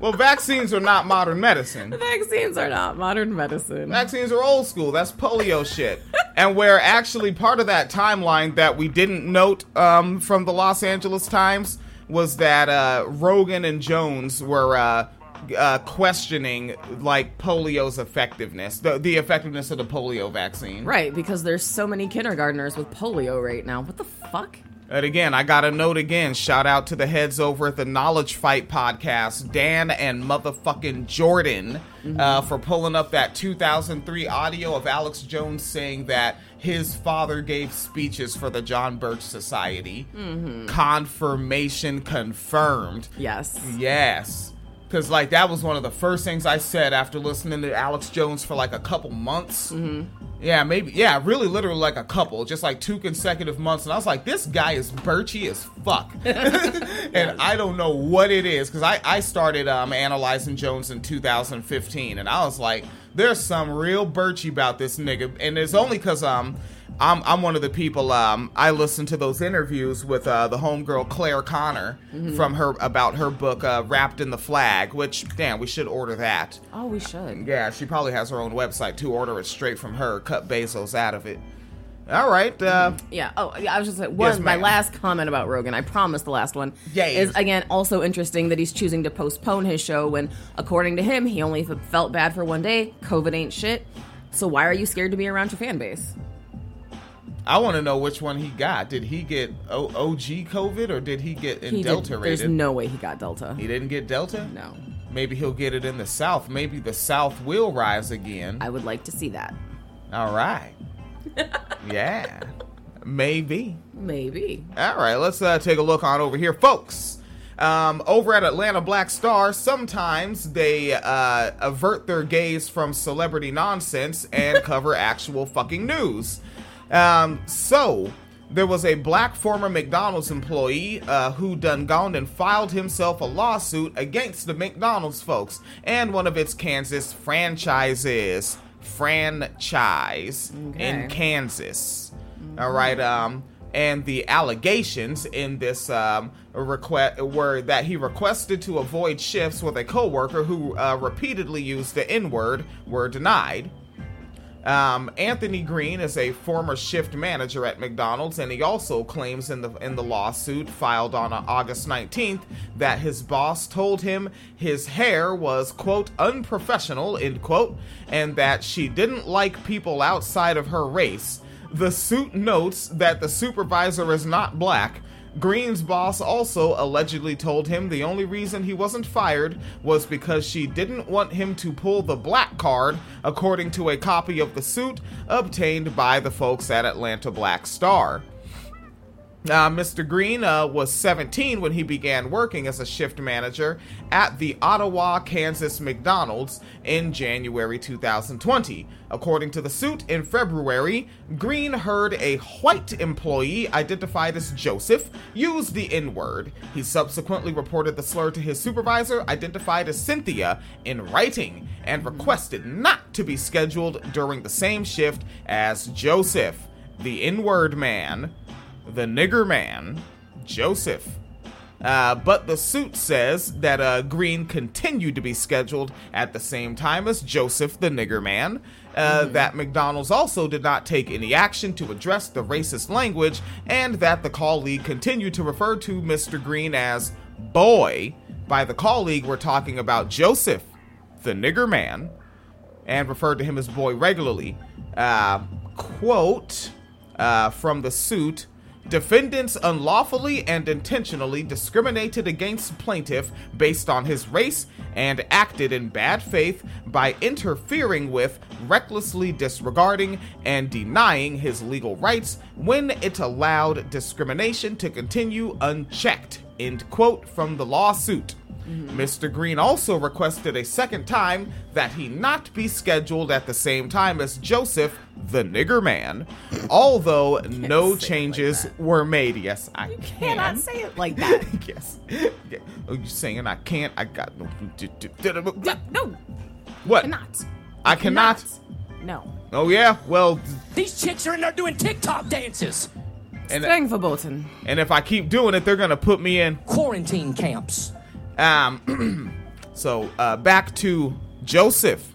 Well, vaccines are not modern medicine. vaccines are not modern medicine. Vaccines are old school. That's polio shit. and where actually part of that timeline that we didn't note um, from the Los Angeles Times was that uh, Rogan and Jones were uh, uh, questioning like polio's effectiveness, the, the effectiveness of the polio vaccine. Right, because there's so many kindergartners with polio right now. What the fuck? And again, I got a note again. Shout out to the heads over at the Knowledge Fight podcast, Dan and motherfucking Jordan, uh, for pulling up that 2003 audio of Alex Jones saying that his father gave speeches for the John Birch Society. Mhm. Confirmation confirmed. Yes. Yes. Because, like, that was one of the first things I said after listening to Alex Jones for like a couple months. Mm-hmm. Yeah, maybe. Yeah, really, literally like a couple, just like two consecutive months. And I was like, this guy is birchy as fuck. and I don't know what it is because I, I started um, analyzing Jones in 2015. And I was like, there's some real birchy about this nigga. And it's only because um, I'm, I'm one of the people, um, I listened to those interviews with uh, the homegirl Claire Connor Mhm. from her about her book uh, Wrapped in the Flag, which, damn, we should order that. Oh, we should. Yeah, she probably has her own website to order it straight from her. Cut Bezos out of it. All right. Uh, Yeah. Oh, yeah, I was just like, one. Yes, my last comment about Rogan, I promised the last one, Yes. is again also interesting that he's choosing to postpone his show when, according to him, he only felt bad for one day. COVID ain't shit. So why are you scared to be around your fan base? I want to know which one he got. Did he get o- OG COVID or did he get in He did- Delta There's no way he got Delta. he didn't get Delta? No. Maybe he'll get it in the South. Maybe the South will rise again. I would like to see that. All right. yeah. Maybe. Maybe. All right, let's uh, take a look on over here, folks. Um, over at Atlanta Black Star, sometimes they uh, avert their gaze from celebrity nonsense and cover actual fucking news. Um, so, there was a black former McDonald's employee uh, who done gone and filed himself a lawsuit against the McDonald's folks and one of its Kansas franchises. Franchise in Okay. Kansas. All right. Um, and the allegations in this um, request were that he requested to avoid shifts with a coworker who uh, repeatedly used the N word were denied. Um, Anthony Green is a former shift manager at McDonald's, and he also claims in the in the lawsuit filed on August 19th that his boss told him his hair was quote unprofessional end quote, and that she didn't like people outside of her race. The suit notes that the supervisor is not black. Green's boss also allegedly told him the only reason he wasn't fired was because she didn't want him to pull the black card, according to a copy of the suit obtained by the folks at Atlanta Black Star. Uh, Mr. Green uh, was 17 when he began working as a shift manager at the Ottawa, Kansas McDonald's in January 2020. According to the suit, in February, Green heard a white employee identified as Joseph use the N word. He subsequently reported the slur to his supervisor, identified as Cynthia, in writing and requested not to be scheduled during the same shift as Joseph, the N word man the nigger man, Joseph. Uh, but the suit says that uh, Green continued to be scheduled at the same time as Joseph, the nigger man, uh, that McDonald's also did not take any action to address the racist language, and that the call league continued to refer to Mr. Green as boy. By the call league, we're talking about Joseph, the nigger man, and referred to him as boy regularly. Uh, quote uh, from the suit Defendants unlawfully and intentionally discriminated against plaintiff based on his race and acted in bad faith by interfering with, recklessly disregarding, and denying his legal rights when it allowed discrimination to continue unchecked. End quote from the lawsuit. Mm-hmm. Mr. Green also requested a second time that he not be scheduled at the same time as Joseph, the nigger man, although no changes were made. Yes, I can. Cannot say it like that. yes. Yeah. Oh, you saying I can't? I got no. no. What? Cannot. I cannot. No. Oh yeah. Well, These chicks are in there doing TikTok dances. and Staying verboten. and if I keep doing it, they're gonna put me in Quarantine camps. Um, so uh, back to Joseph,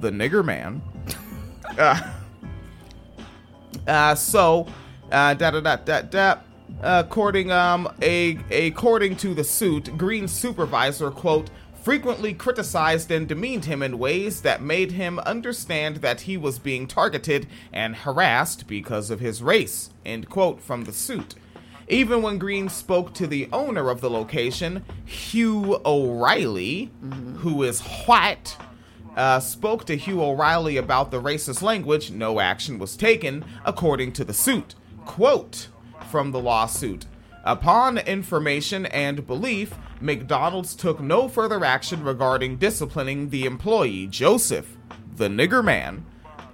the nigger man. Uh, uh, so, uh, da da da da da. According um a according to the suit, Green's supervisor quote frequently criticized and demeaned him in ways that made him understand that he was being targeted and harassed because of his race. End quote from the suit. Even when Green spoke to the owner of the location, Hugh O'Reilly, who is white, uh, spoke to Hugh O'Reilly about the racist language, no action was taken, according to the suit. Quote from the lawsuit. Upon information and belief, McDonald's took no further action regarding disciplining the employee, Joseph, the nigger man,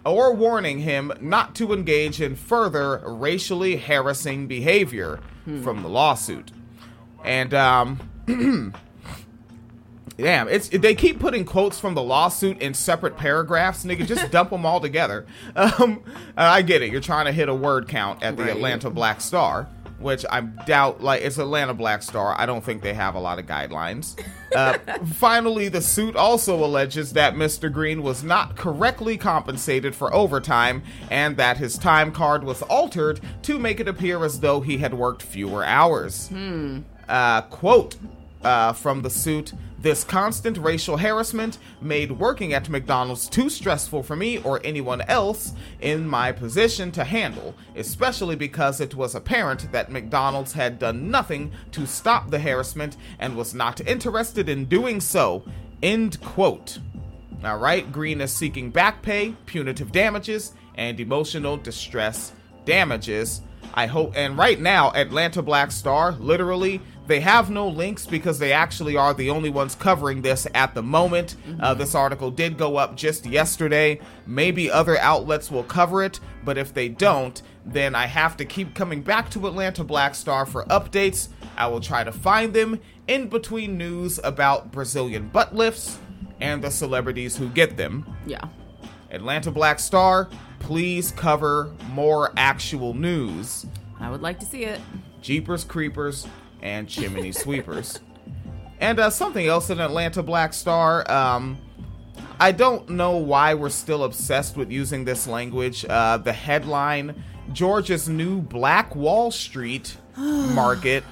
or warning him not to engage in further racially harassing behavior from the lawsuit. And um Damn, it's they keep putting quotes from the lawsuit in separate paragraphs. Nigga, just dump them all together. Um, I get it. You're trying to hit a word count at the Right. Atlanta Black Star, which I doubt. Like it's Atlanta Black Star. I don't think they have a lot of guidelines. Uh, finally, the suit also alleges that Mr. Green was not correctly compensated for overtime, and that his time card was altered to make it appear as though he had worked fewer hours uh, quote uh, from the suit this constant racial harassment made working at McDonald's too stressful for me or anyone else in my position to handle, especially because it was apparent that McDonald's had done nothing to stop the harassment and was not interested in doing so. End quote. All right, Green is seeking back pay, punitive damages, and emotional distress damages. I hope, and right now, Atlanta Black Star, literally, they have no links because they actually are the only ones covering this at the moment. Uh, this article did go up just yesterday. Maybe other outlets will cover it, but if they don't, then I have to keep coming back to Atlanta Black Star for updates. I will try to find them in between news about Brazilian butt lifts and the celebrities who get them. Yeah. Atlanta Black Star, please cover more actual news. I would like to see it. Jeepers Creepers and Chimney Sweepers. And uh, something else in Atlanta Black Star. Um, I don't know why we're still obsessed with using this language. Uh, the headline Georgia's new Black Wall Street market.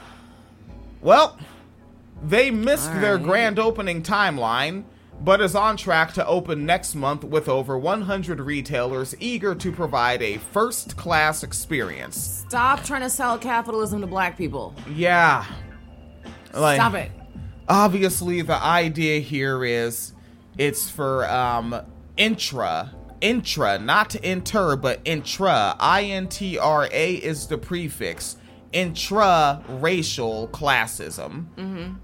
Well, they missed All their grand opening timeline, but is on track to open next month with over 100 retailers eager to provide a first class experience. Stop trying to sell capitalism to black people. Yeah. Like, Stop it. Obviously, the idea here is it's for um, intra. Intra, not inter, but intra. I N T R A is the prefix. Intra racial classism,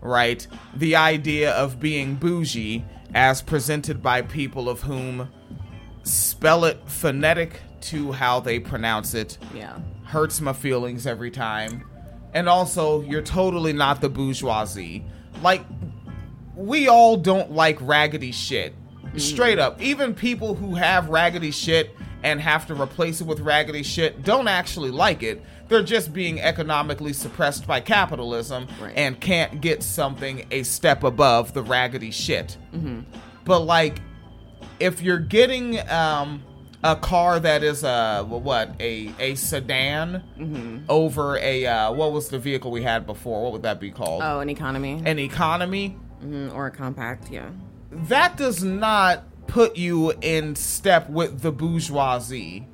right? The idea of being bougie as presented by people of whom spell it phonetic to how they pronounce it Yeah. hurts my feelings every time. And also, you're totally not the bourgeoisie. Like, we all don't like raggedy shit. Mm-hmm. Straight up. Even people who have raggedy shit and have to replace it with raggedy shit don't actually like it. They're just being economically suppressed by capitalism Right. and can't get something a step above the raggedy shit. But, like, if you're getting um, a car that is a what a a sedan Mm-hmm. over a uh, what was the vehicle we had before? What would that be called? Oh, an economy. An economy. Mhm, or a compact, yeah. That does not put you in step with the bourgeoisie.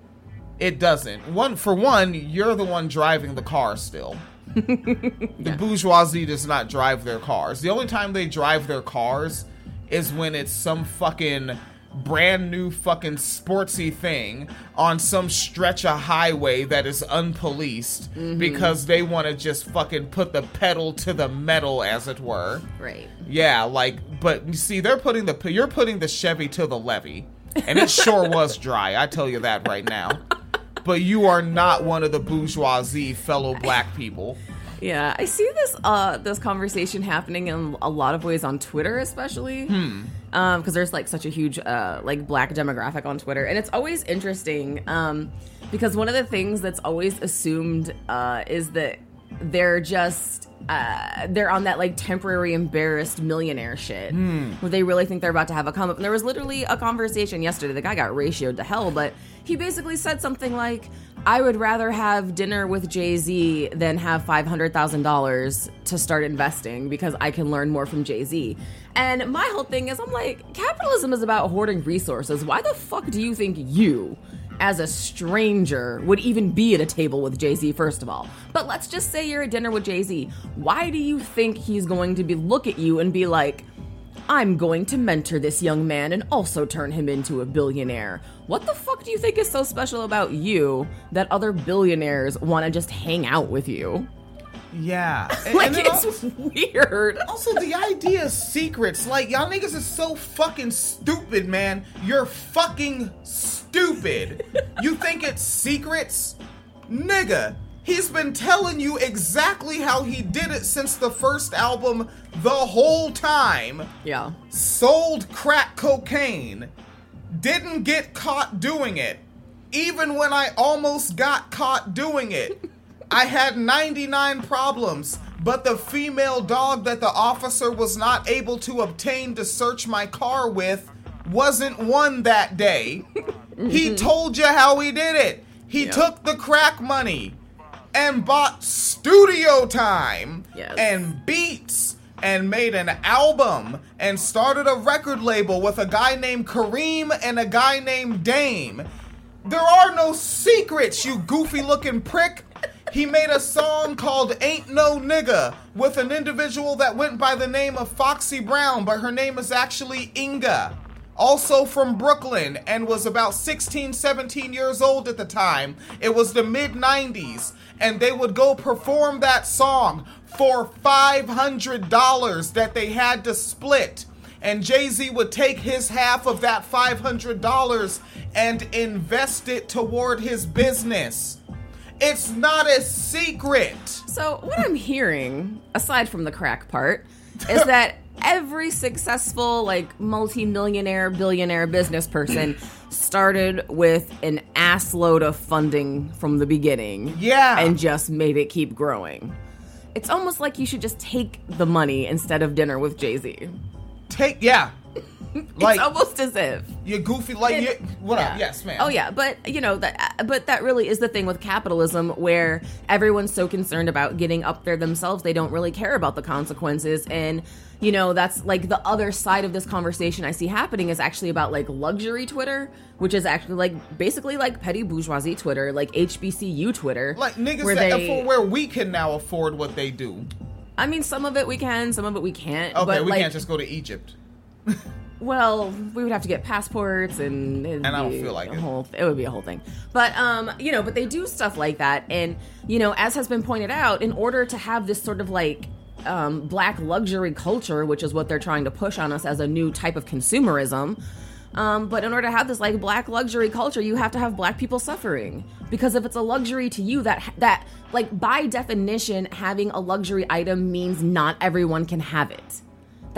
It doesn't. One for one, you're the one driving the car still. the bourgeoisie does not drive their cars. The only time they drive their cars is when it's some fucking brand new fucking sportsy thing on some stretch of highway that is unpoliced Mhm. because they want to just fucking put the pedal to the metal as it were. Right. Yeah, like but you see they're putting the you're putting the Chevy to the levee. And it sure was dry, I tell you that right now. But you are not one of the bourgeoisie fellow black people. Yeah, I see this uh this conversation happening in a lot of ways on Twitter, especially. Hmm. Um, because there's like such a huge uh like black demographic on Twitter, and it's always interesting. Um, because one of the things that's always assumed uh is that they're just uh they're on that like temporary embarrassed millionaire shit Hmm. where they really think they're about to have a come up. And there was literally a conversation yesterday. The guy got ratioed to hell, but he basically said something like, I would rather have dinner with Jay Z than have $500,000 to start investing because I can learn more from Jay Z. And my whole thing is, I'm like, capitalism is about hoarding resources. Why the fuck do you think you, as a stranger, would even be at a table with Jay Z, first of all? But let's just say you're at dinner with Jay Z. Why do you think he's going to be look at you and be like, I'm going to mentor this young man and also turn him into a billionaire. What the fuck do you think is so special about you that other billionaires want to just hang out with you? Yeah. Like, then it's weird. Also, the idea of secrets, like, y'all niggas is so fucking stupid, man. You're fucking stupid. you think it's secrets? Nigga, he's been telling you exactly how he did it since the first album the whole time. Yeah. Sold crack cocaine. Didn't get caught doing it. Even when I almost got caught doing it. I had 99 problems, but the female dog that the officer was not able to obtain to search my car with wasn't one that day. he told you how he did it. He Yeah. took the crack money and bought studio time and beats and made an album and started a record label with a guy named Kareem and a guy named Dame. There are no secrets, you goofy looking prick. He made a song called Ain't No Nigga with an individual that went by the name of Foxy Brown, but her name is actually Inga. Also from Brooklyn and was about 16, 17 years old at the time. It was the mid 90s. And they would go perform that song for $500 that they had to split and Jay Z would take his half of that $500 and invest it toward his business. It's not a secret. So, what I'm hearing, aside from the crack part, is that every successful, like, multi millionaire, billionaire business person started with an ass load of funding from the beginning. Yeah. And just made it keep growing. It's almost like you should just take the money instead of dinner with Jay Z. Take, yeah. Like, it's almost as if you're goofy. Like, you, what up? Yeah. Yes, ma'am. Oh yeah, but you know that. But that really is the thing with capitalism, where everyone's so concerned about getting up there themselves, they don't really care about the consequences. And you know that's like the other side of this conversation I see happening is actually about like luxury Twitter, which is actually like basically like petty bourgeoisie Twitter, like HBCU Twitter, Like niggas where that they- where we can now afford what they do. I mean, some of it we can, some of it we can't. Okay, but we like, can't just go to Egypt. Well, we would have to get passports, and And I don't feel like a it. Whole, it would be a whole thing. But um, you know, but they do stuff like that, and you know, as has been pointed out, in order to have this sort of like um, black luxury culture, which is what they're trying to push on us as a new type of consumerism. Um, but in order to have this like black luxury culture, you have to have black people suffering because if it's a luxury to you, that that like by definition, having a luxury item means not everyone can have it.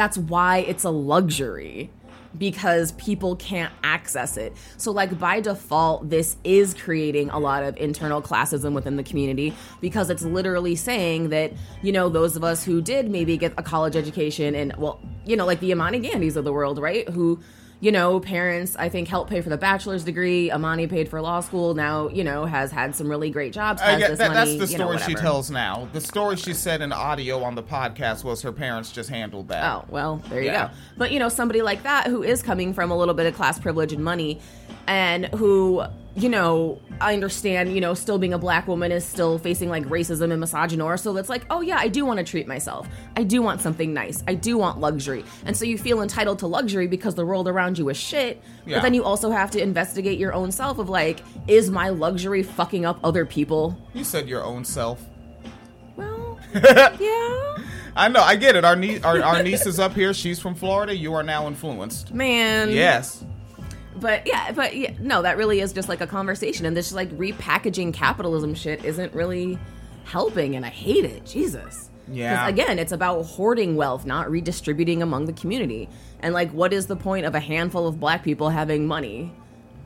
That's why it's a luxury because people can't access it. So, like, by default, this is creating a lot of internal classism within the community because it's literally saying that, you know, those of us who did maybe get a college education and, well, you know, like the Imani Gandys of the world, right? Who, you know, parents I think helped pay for the bachelor's degree. Imani paid for law school. Now, you know, has had some really great jobs. Get- this that- money, that's the you know, story she tells now. The story she said in audio on the podcast was her parents just handled that. Oh, well, there you Yeah. go. But, you know, somebody like that who is coming from a little bit of class privilege and money and who, you know, I understand, you know, still being a black woman is still facing like racism and misogynoir. So it's like, oh, yeah, I do want to treat myself. I do want something nice. I do want luxury. And so you feel entitled to luxury because the world around you is shit. Yeah. But then you also have to investigate your own self of like, is my luxury fucking up other people? You said your own self. Well, yeah. I know. I get it. Our niece, our, our niece is up here. She's from Florida. You are now influenced. Man. Yes. But yeah, but yeah, no, that really is just like a conversation, and this like repackaging capitalism shit isn't really helping, and I hate it. Jesus. Yeah. Again, it's about hoarding wealth, not redistributing among the community. And like, what is the point of a handful of black people having money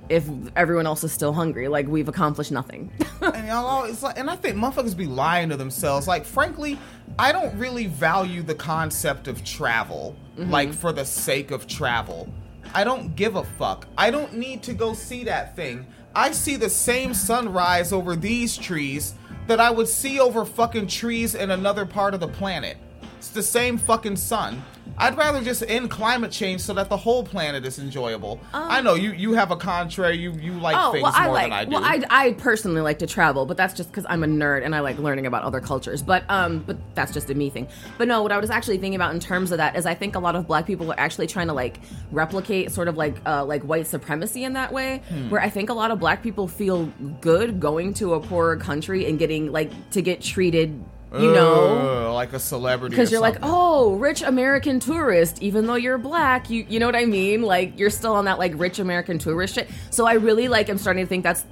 if everyone else is still hungry? Like, we've accomplished nothing. and y'all always like, and I think motherfuckers be lying to themselves. Like, frankly, I don't really value the concept of travel, Mhm. like for the sake of travel. I don't give a fuck. I don't need to go see that thing. I see the same sunrise over these trees that I would see over fucking trees in another part of the planet. It's the same fucking sun. I'd rather just end climate change so that the whole planet is enjoyable. I know you you have a contrary. You you like oh, things well, I more like. than I do. Well, I, I personally like to travel, but that's just because I'm a nerd and I like learning about other cultures. But um, but that's just a me thing. But no, what I was actually thinking about in terms of that is I think a lot of Black people are actually trying to like replicate sort of like uh, like white supremacy in that way, Hmm. where I think a lot of Black people feel good going to a poorer country and getting like to get treated, you know. Ugh, like a celebrity. Because you're like, oh, rich American tourist, even though you're black, you you know what I mean? Like you're still on that like rich American tourist shit. So I really like I'm starting to think that's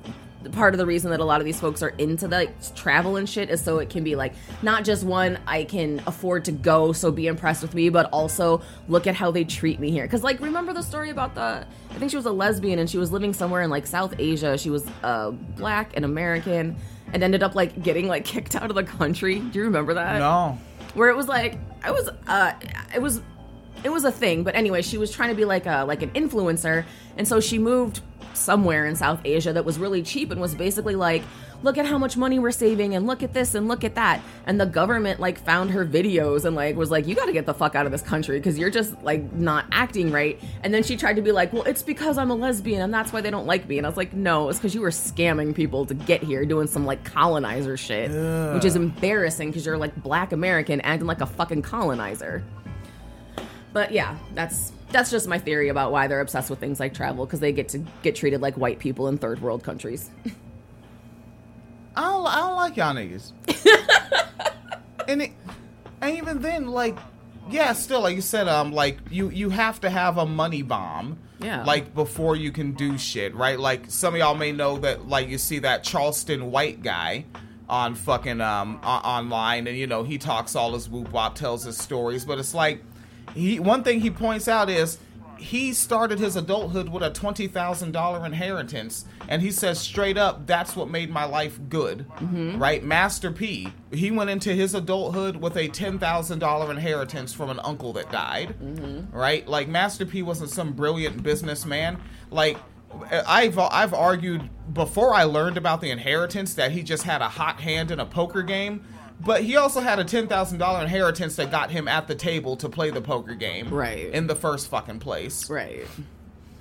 part of the reason that a lot of these folks are into the like, travel and shit is so it can be like not just one I can afford to go so be impressed with me but also look at how they treat me here cuz like remember the story about the I think she was a lesbian and she was living somewhere in like South Asia she was uh black and American and ended up like getting like kicked out of the country. Do you remember that? No. where it was like I was uh it was it was a thing. But anyway she was trying to be like a like an influencer. And so she moved somewhere in South Asia that was really cheap and was basically like look at how much money we're saving and look at this and look at that. And the government like found her videos and like was like you got to get the fuck out of this country because you're just like not acting right. And then she tried to be like well it's because I'm a lesbian and that's why they don't like me. And I was like no it's because you were scamming people to get here doing some like colonizer shit which is embarrassing because you're like black American acting like a fucking colonizer. But yeah, that's that's just my theory about why they're obsessed with things like travel because they get to get treated like white people in third world countries. I don't, I don't like y'all niggas. and it, and even then, like, yeah, still, like you said, um, like you you have to have a money bomb. Yeah. Like before you can do shit, right? Like some of y'all may know that, like you see that Charleston White guy on fucking um o- online, and you know he talks all his whoop wop, tells his stories, but it's like he one thing he points out is he started his adulthood with a twenty thousand dollar inheritance, and he says straight up, "That's what made my life good." Mhm. Right, Master P. He went into his adulthood with a ten thousand dollar inheritance from an uncle that died. Right, like Master P wasn't some brilliant businessman. Like I've I've argued before I learned about the inheritance that he just had a hot hand in a poker game. But he also had a ten thousand dollar inheritance that got him at the table to play the poker game, Right. In the first fucking place, right?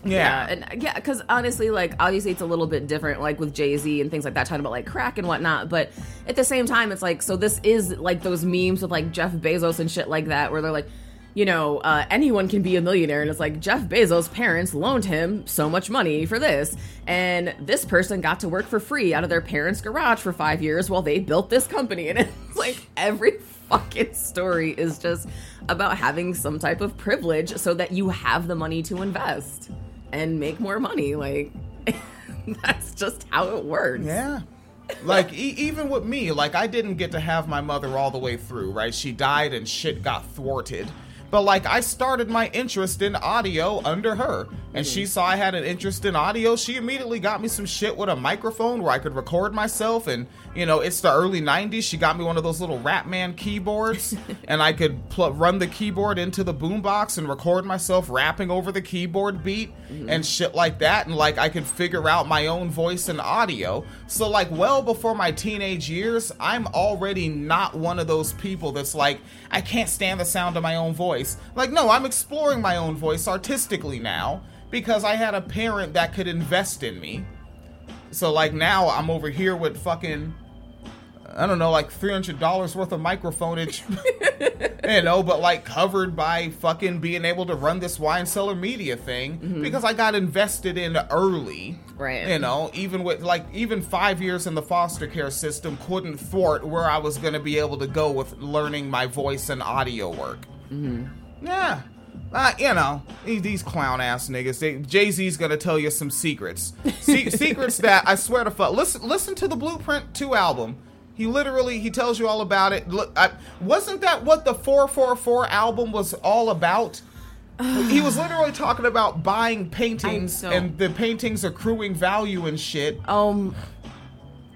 Yeah. and yeah, because honestly, like obviously it's a little bit different, like with Jay Z and things like that, talking about like crack and whatnot. But at the same time, it's like so this is like those memes with like Jeff Bezos and shit like that, where they're like, you know, uh, anyone can be a millionaire, and it's like Jeff Bezos' parents loaned him so much money for this, and this person got to work for free out of their parents' garage for five years while they built this company, and it's like every fucking story is just about having some type of privilege so that you have the money to invest and make more money. Like that's just how it works. Yeah. like e- even with me, like I didn't get to have my mother all the way through, right? She died and shit got thwarted. But like I started my interest in audio under her, and she hmm. saw I had an interest in audio. She immediately got me some shit with a microphone where I could record myself. And you know, it's the early '90s. She got me one of those little Ratman keyboards, and I could pl- run the keyboard into the boombox and record myself rapping over the keyboard beat mm-hmm. and shit like that. And like I could figure out my own voice and audio. So like well before my teenage years, I'm already not one of those people that's like I can't stand the sound of my own voice. Like no, I'm exploring my own voice artistically now because I had a parent that could invest in me. So like now I'm over here with fucking I don't know, like three hundred dollars worth of microphonage, you know, but like covered by fucking being able to run this wine cellar media thing mm-hmm. because I got invested in early, Right. You know, even with like even five years in the foster care system couldn't thwart where I was going to be able to go with learning my voice and audio work. Mm-hmm. Yeah. Uh, you know, these- these clown ass niggas. Jay Z's gonna tell you some secrets, Se- secrets that I swear to fuck. Listen, listen to the Blueprint Two album. He literally he tells you all about it. Look, I, wasn't that what the Four Four Four album was all about? he was literally talking about buying paintings don't- and the paintings accruing value and shit. Um,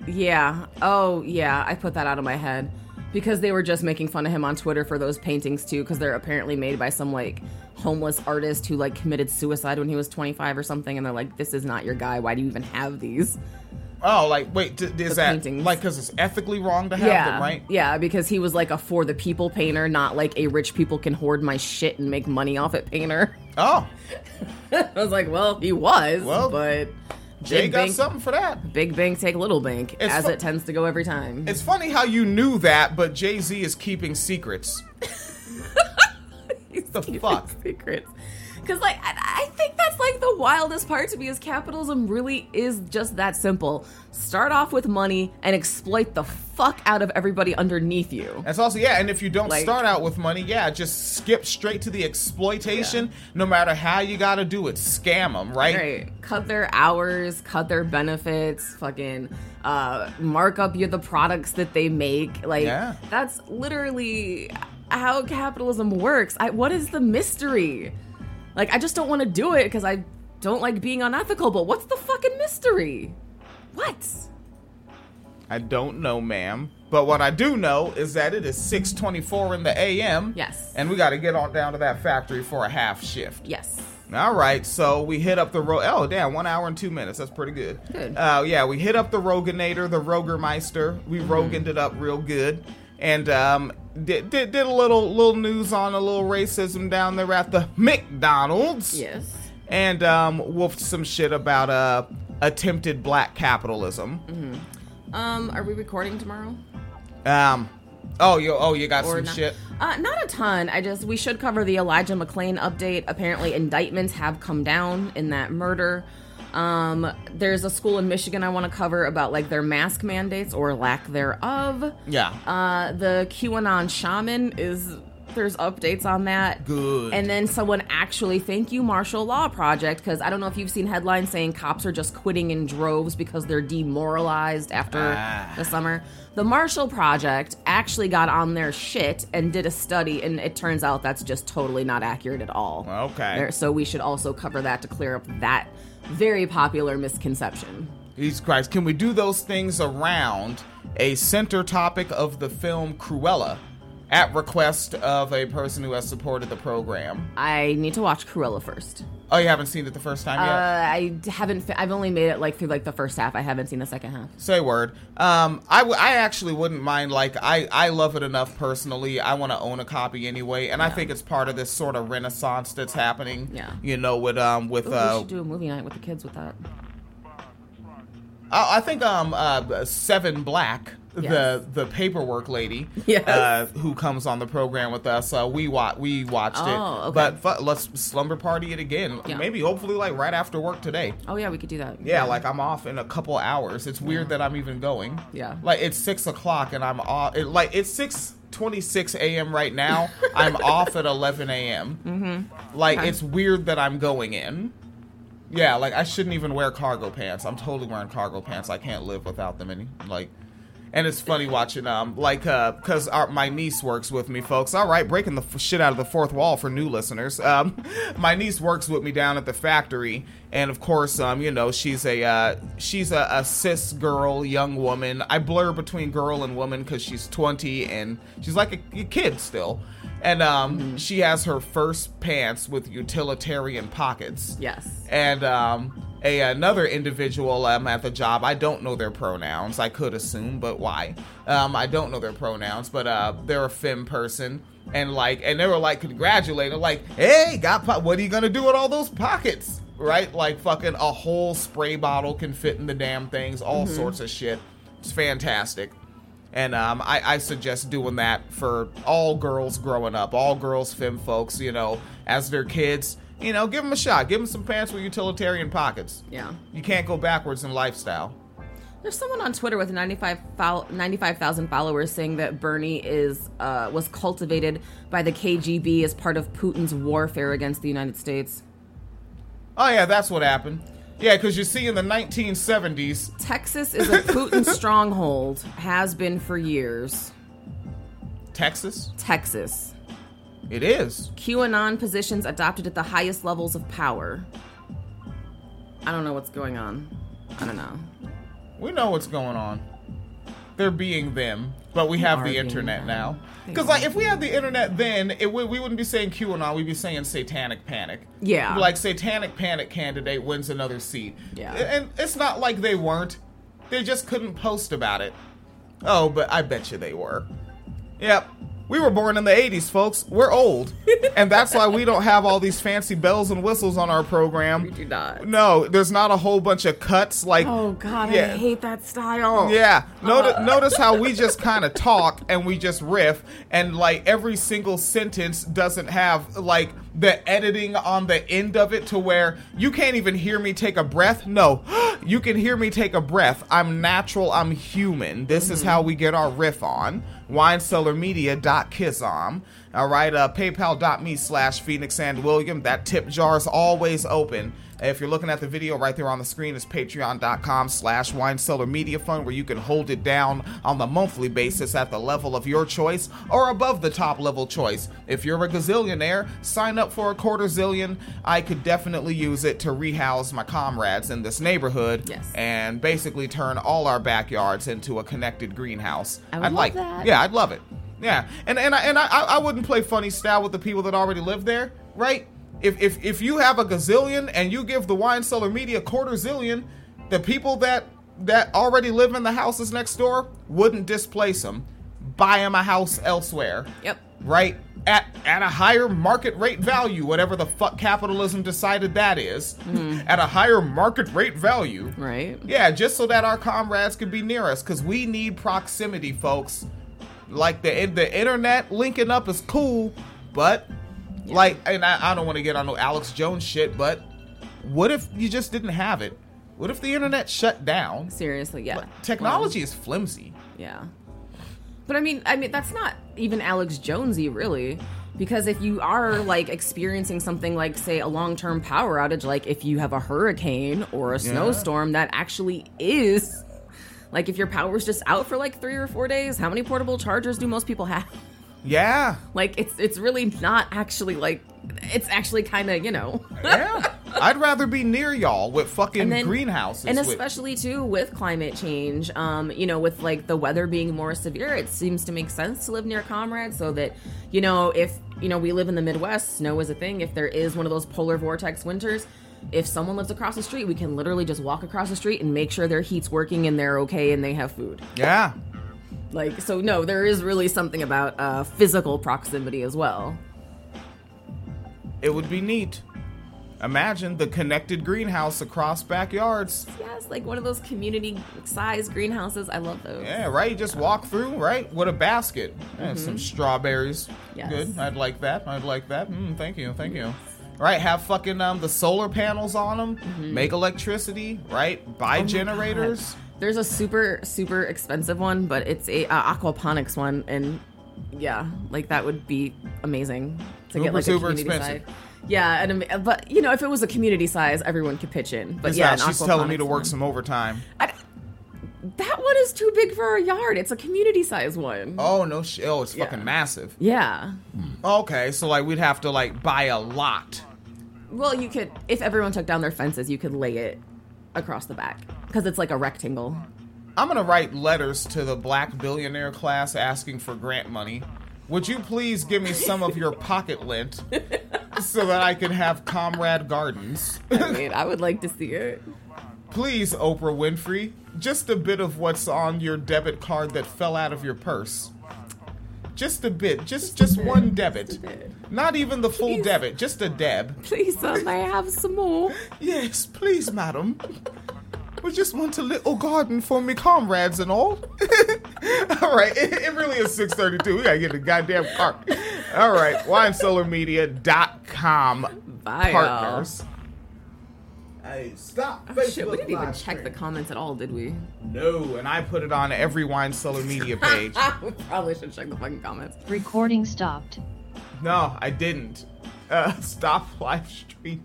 yeah. Oh, yeah. I put that out of my head because they were just making fun of him on Twitter for those paintings too, because they're apparently made by some like homeless artist who like committed suicide when he was 25 or something, and they're like, "This is not your guy. Why do you even have these?" Oh, like wait, d- is The that paintings. like because it's ethically wrong to have yeah, them, right? Yeah, because he was like a for the people painter, not like a rich people can hoard my shit and make money off it painter. Oh, I was like, well, he was, Well, but Jay big got bank, something for that. big bank take little bank, It's as fu- it tends to go every time. It's funny how you knew that, but Jay Z is keeping secrets. the fuck? secrets. Because, like, I, I think that's like the wildest part to me is capitalism really is just that simple. Start off with money and exploit the fuck out of everybody underneath you. That's also yeah, and if you don't Like- start out with money, yeah, just skip straight to the exploitation. No matter how you got to do it, scam them, right? Right. Cut their hours, cut their benefits, fucking uh, mark up you the products that they make. Like, Yeah. that's literally how capitalism works. I, what is the mystery? Like, I just don't want to do it because I don't like being unethical, but what's the fucking mystery? What? I don't know, ma'am, but what I do know is that it is six twenty-four in the a.m. Yes. and we got to get on down to that factory for a half shift. Yes. All right, so we hit up the road. Oh, damn, one hour and two minutes. That's pretty good. Good. Uh, yeah, we hit up the Roganator, the Rogermeister. We Mm-hmm. Roganed it up real good, and um, did, did did a little little news on a little racism down there at the McDonald's. Yes. And um, wolfed some shit about uh attempted black capitalism. Um, are we recording tomorrow? Um, oh you oh you got some not? shit. Uh, not a ton. I just we should cover the Elijah McClain update. Apparently, indictments have come down in that murder. Um, there's a school in Michigan I want to cover about like their mask mandates or lack thereof. Yeah. Uh, the QAnon shaman is there's updates on that. Good. And then someone actually thank you Martial Law Project because I don't know if you've seen headlines saying cops are just quitting in droves because they're demoralized after Ah. the summer. The Marshall Project actually got on their shit and did a study, and it turns out that's just totally not accurate at all. Okay. There- so we should also cover that to clear up that very popular misconception. Jesus Christ, can we do those things around a center topic of the film Cruella at request of a person who has supported the program? I need to watch Cruella first. Oh, you haven't seen it the first time Uh, yet? I haven't. fi- I've only made it like through like the first half. I haven't seen the second half. Say word. Um, I, w- I actually wouldn't mind. Like, I, I love it enough personally. I want to own a copy anyway, and I think it's part of this sort of renaissance that's happening. Yeah. You know, with um, with Ooh, we uh, should do a movie night with the kids with that. I, I think um, uh, Seven Black. Yes. The the paperwork lady, Yes. uh, who comes on the program with us, uh, we wa- we watched Oh, it, okay. but fu- let's slumber party it again. Yeah. Maybe hopefully like right after work today. Oh yeah, we could do that. Yeah, like I'm off in a couple hours. It's weird that I'm even going. Yeah. Like it's six o'clock and I'm off. It, like it's six twenty six a.m. right now. I'm off at eleven a.m. Mm-hmm. Like Okay. it's weird that I'm going in. Yeah, like I shouldn't even wear cargo pants. I'm totally wearing cargo pants. I can't live without them any like. And it's funny watching um like uh because our my niece works with me, folks. All right, breaking the f- shit out of the fourth wall for new listeners. Um, my niece works with me down at the factory, and of course, um, you know, she's a uh, she's a, a cis girl, young woman. I blur between girl and woman because she's twenty and she's like a, a kid still. And um, she has her first pants with utilitarian pockets. Yes. And um, a another individual um, at the job, I don't know their pronouns. I could assume, but why? Um, I don't know their pronouns, but uh, they're a femme person. And like, and they were like congratulating, like, "Hey, got po- what are you gonna do with all those pockets?" Right? Like, fucking a whole spray bottle can fit in the damn things, all Mhm. sorts of shit. It's fantastic. And um, I, I suggest doing that for all girls growing up, all girls, femme folks, you know, as their kids. You know, give them a shot. Give them some pants with utilitarian pockets. Yeah. You can't go backwards in lifestyle. There's someone on Twitter with 95 95,000 followers saying that Bernie is uh, was cultivated by the KGB as part of Putin's warfare against the United States. Oh, yeah, that's what happened. Yeah, because you see, in the 1970s, Texas is a Putin stronghold, has been for years. Texas? Texas. It is. QAnon positions adopted at the highest levels of power. I don't know what's going on. I don't know. We know what's going on. They're being them, but we have the internet now. Because like, if we had the internet then, it would we wouldn't be saying QAnon. We'd be saying Satanic Panic. Yeah. Like Satanic Panic candidate wins another seat. Yeah. And it's not like they weren't. They just couldn't post about it. Oh, but I bet you they were. Yep. We were born in the 80s, folks. We're old. and that's why we don't have all these fancy bells and whistles on our program. We do not. No, there's not a whole bunch of cuts like Oh God, Yeah. I hate that style. yeah. Notice, Uh. notice how we just kind of talk and we just riff, and like every single sentence doesn't have like the editing on the end of it to where you can't even hear me take a breath. No, you can hear me take a breath. I'm natural. I'm human. This is how we get our riff on. WineCellarMedia.kizom. All right, uh, PayPal.me slash Phoenix and William. That tip jar is always open. If you're looking at the video right there on the screen, it's patreon.com slash wine cellar media fund where you can hold it down on the monthly basis at the level of your choice or above the top level choice. If you're a gazillionaire, sign up for a quarter zillion. I could definitely use it to rehouse my comrades in this neighborhood Yes. and basically turn all our backyards into a connected greenhouse. I would I'd love like that. Yeah, I'd love it. Yeah, and and I, and I I wouldn't play funny style with the people that already live there, right? If if if you have a gazillion and you give the wine cellar media quarter zillion, the people that that already live in the houses next door wouldn't displace them, buy them a house elsewhere. Yep. Right at at a higher market rate value, whatever the fuck capitalism decided that is, mm-hmm. at a higher market rate value. Right. Yeah, just so that our comrades could be near us, because we need proximity, folks. Like the the internet linking up is cool, but like, and I, I don't want to get on no Alex Jones shit, but what if you just didn't have it? What if the internet shut down? Seriously, yeah. Technology is flimsy. Yeah. But I mean, I mean that's not even Alex Jonesy really, because if you are like experiencing something like say a long-term power outage, like if you have a hurricane or a Yeah. snowstorm, that actually is like if your power's just out for like three or four days, how many portable chargers do most people have? Yeah. Like it's it's really not actually like it's actually kind of you know. Yeah. I'd rather be near y'all with fucking greenhouses. and with- especially too with climate change um you know with like the weather being more severe it seems to make sense to live near comrades so that you know if you know we live in the midwest snow is a thing if there is one of those polar vortex winters if someone lives across the street we can literally just walk across the street and make sure their heat's working and they're okay and they have food yeah. Like so no there is really something about uh physical proximity as well It would be neat. Imagine the connected greenhouse across backyards. yes like one of those community size greenhouses i love those Yeah, right. You just walk through, right, with a basket and some strawberries. Mm-hmm. Yes. Good. I'd like that. I'd like that. Mm, thank you. Thank you. Right. Have fucking um the solar panels on them. Make electricity. Right. Buy Mm-hmm. Oh generators. There's a super super expensive one, but it's a uh, aquaponics one, and yeah, like that would be amazing to Super, get like a community expensive. side. Yeah, and but you know, if it was a community size, everyone could pitch in. But yeah, she's telling me to work one. some overtime. That one is too big for our yard. It's a community size one. Oh no! Sh- oh, it's Yeah. fucking massive. Yeah. Okay, so like we'd have to like buy a lot. Well, you could, if everyone took down their fences, you could lay it across the back because it's like a rectangle. I'm gonna write letters to the black billionaire class asking for grant money. Would you please give me some of your pocket lint so that I can have comrade gardens? I mean, I would like to see it. Please, Oprah Winfrey, just a bit of what's on your debit card that fell out of your purse. Just a bit, just just one debit. Not even the full debit, just a deb. Please, sir, may I have some more? Yes, please, madam. We just want a little garden for me comrades and all. all right, it, it really is 632. We gotta get the goddamn car. All right, winecellarmedia.com Bye, y'all. partners. Hey, stop. Oh, shit, we didn't even live check the comments at all, did we? No, and I put it on every wine cellar media page. we probably should check the fucking comments. Recording stopped. No, I didn't. Uh, stop live stream.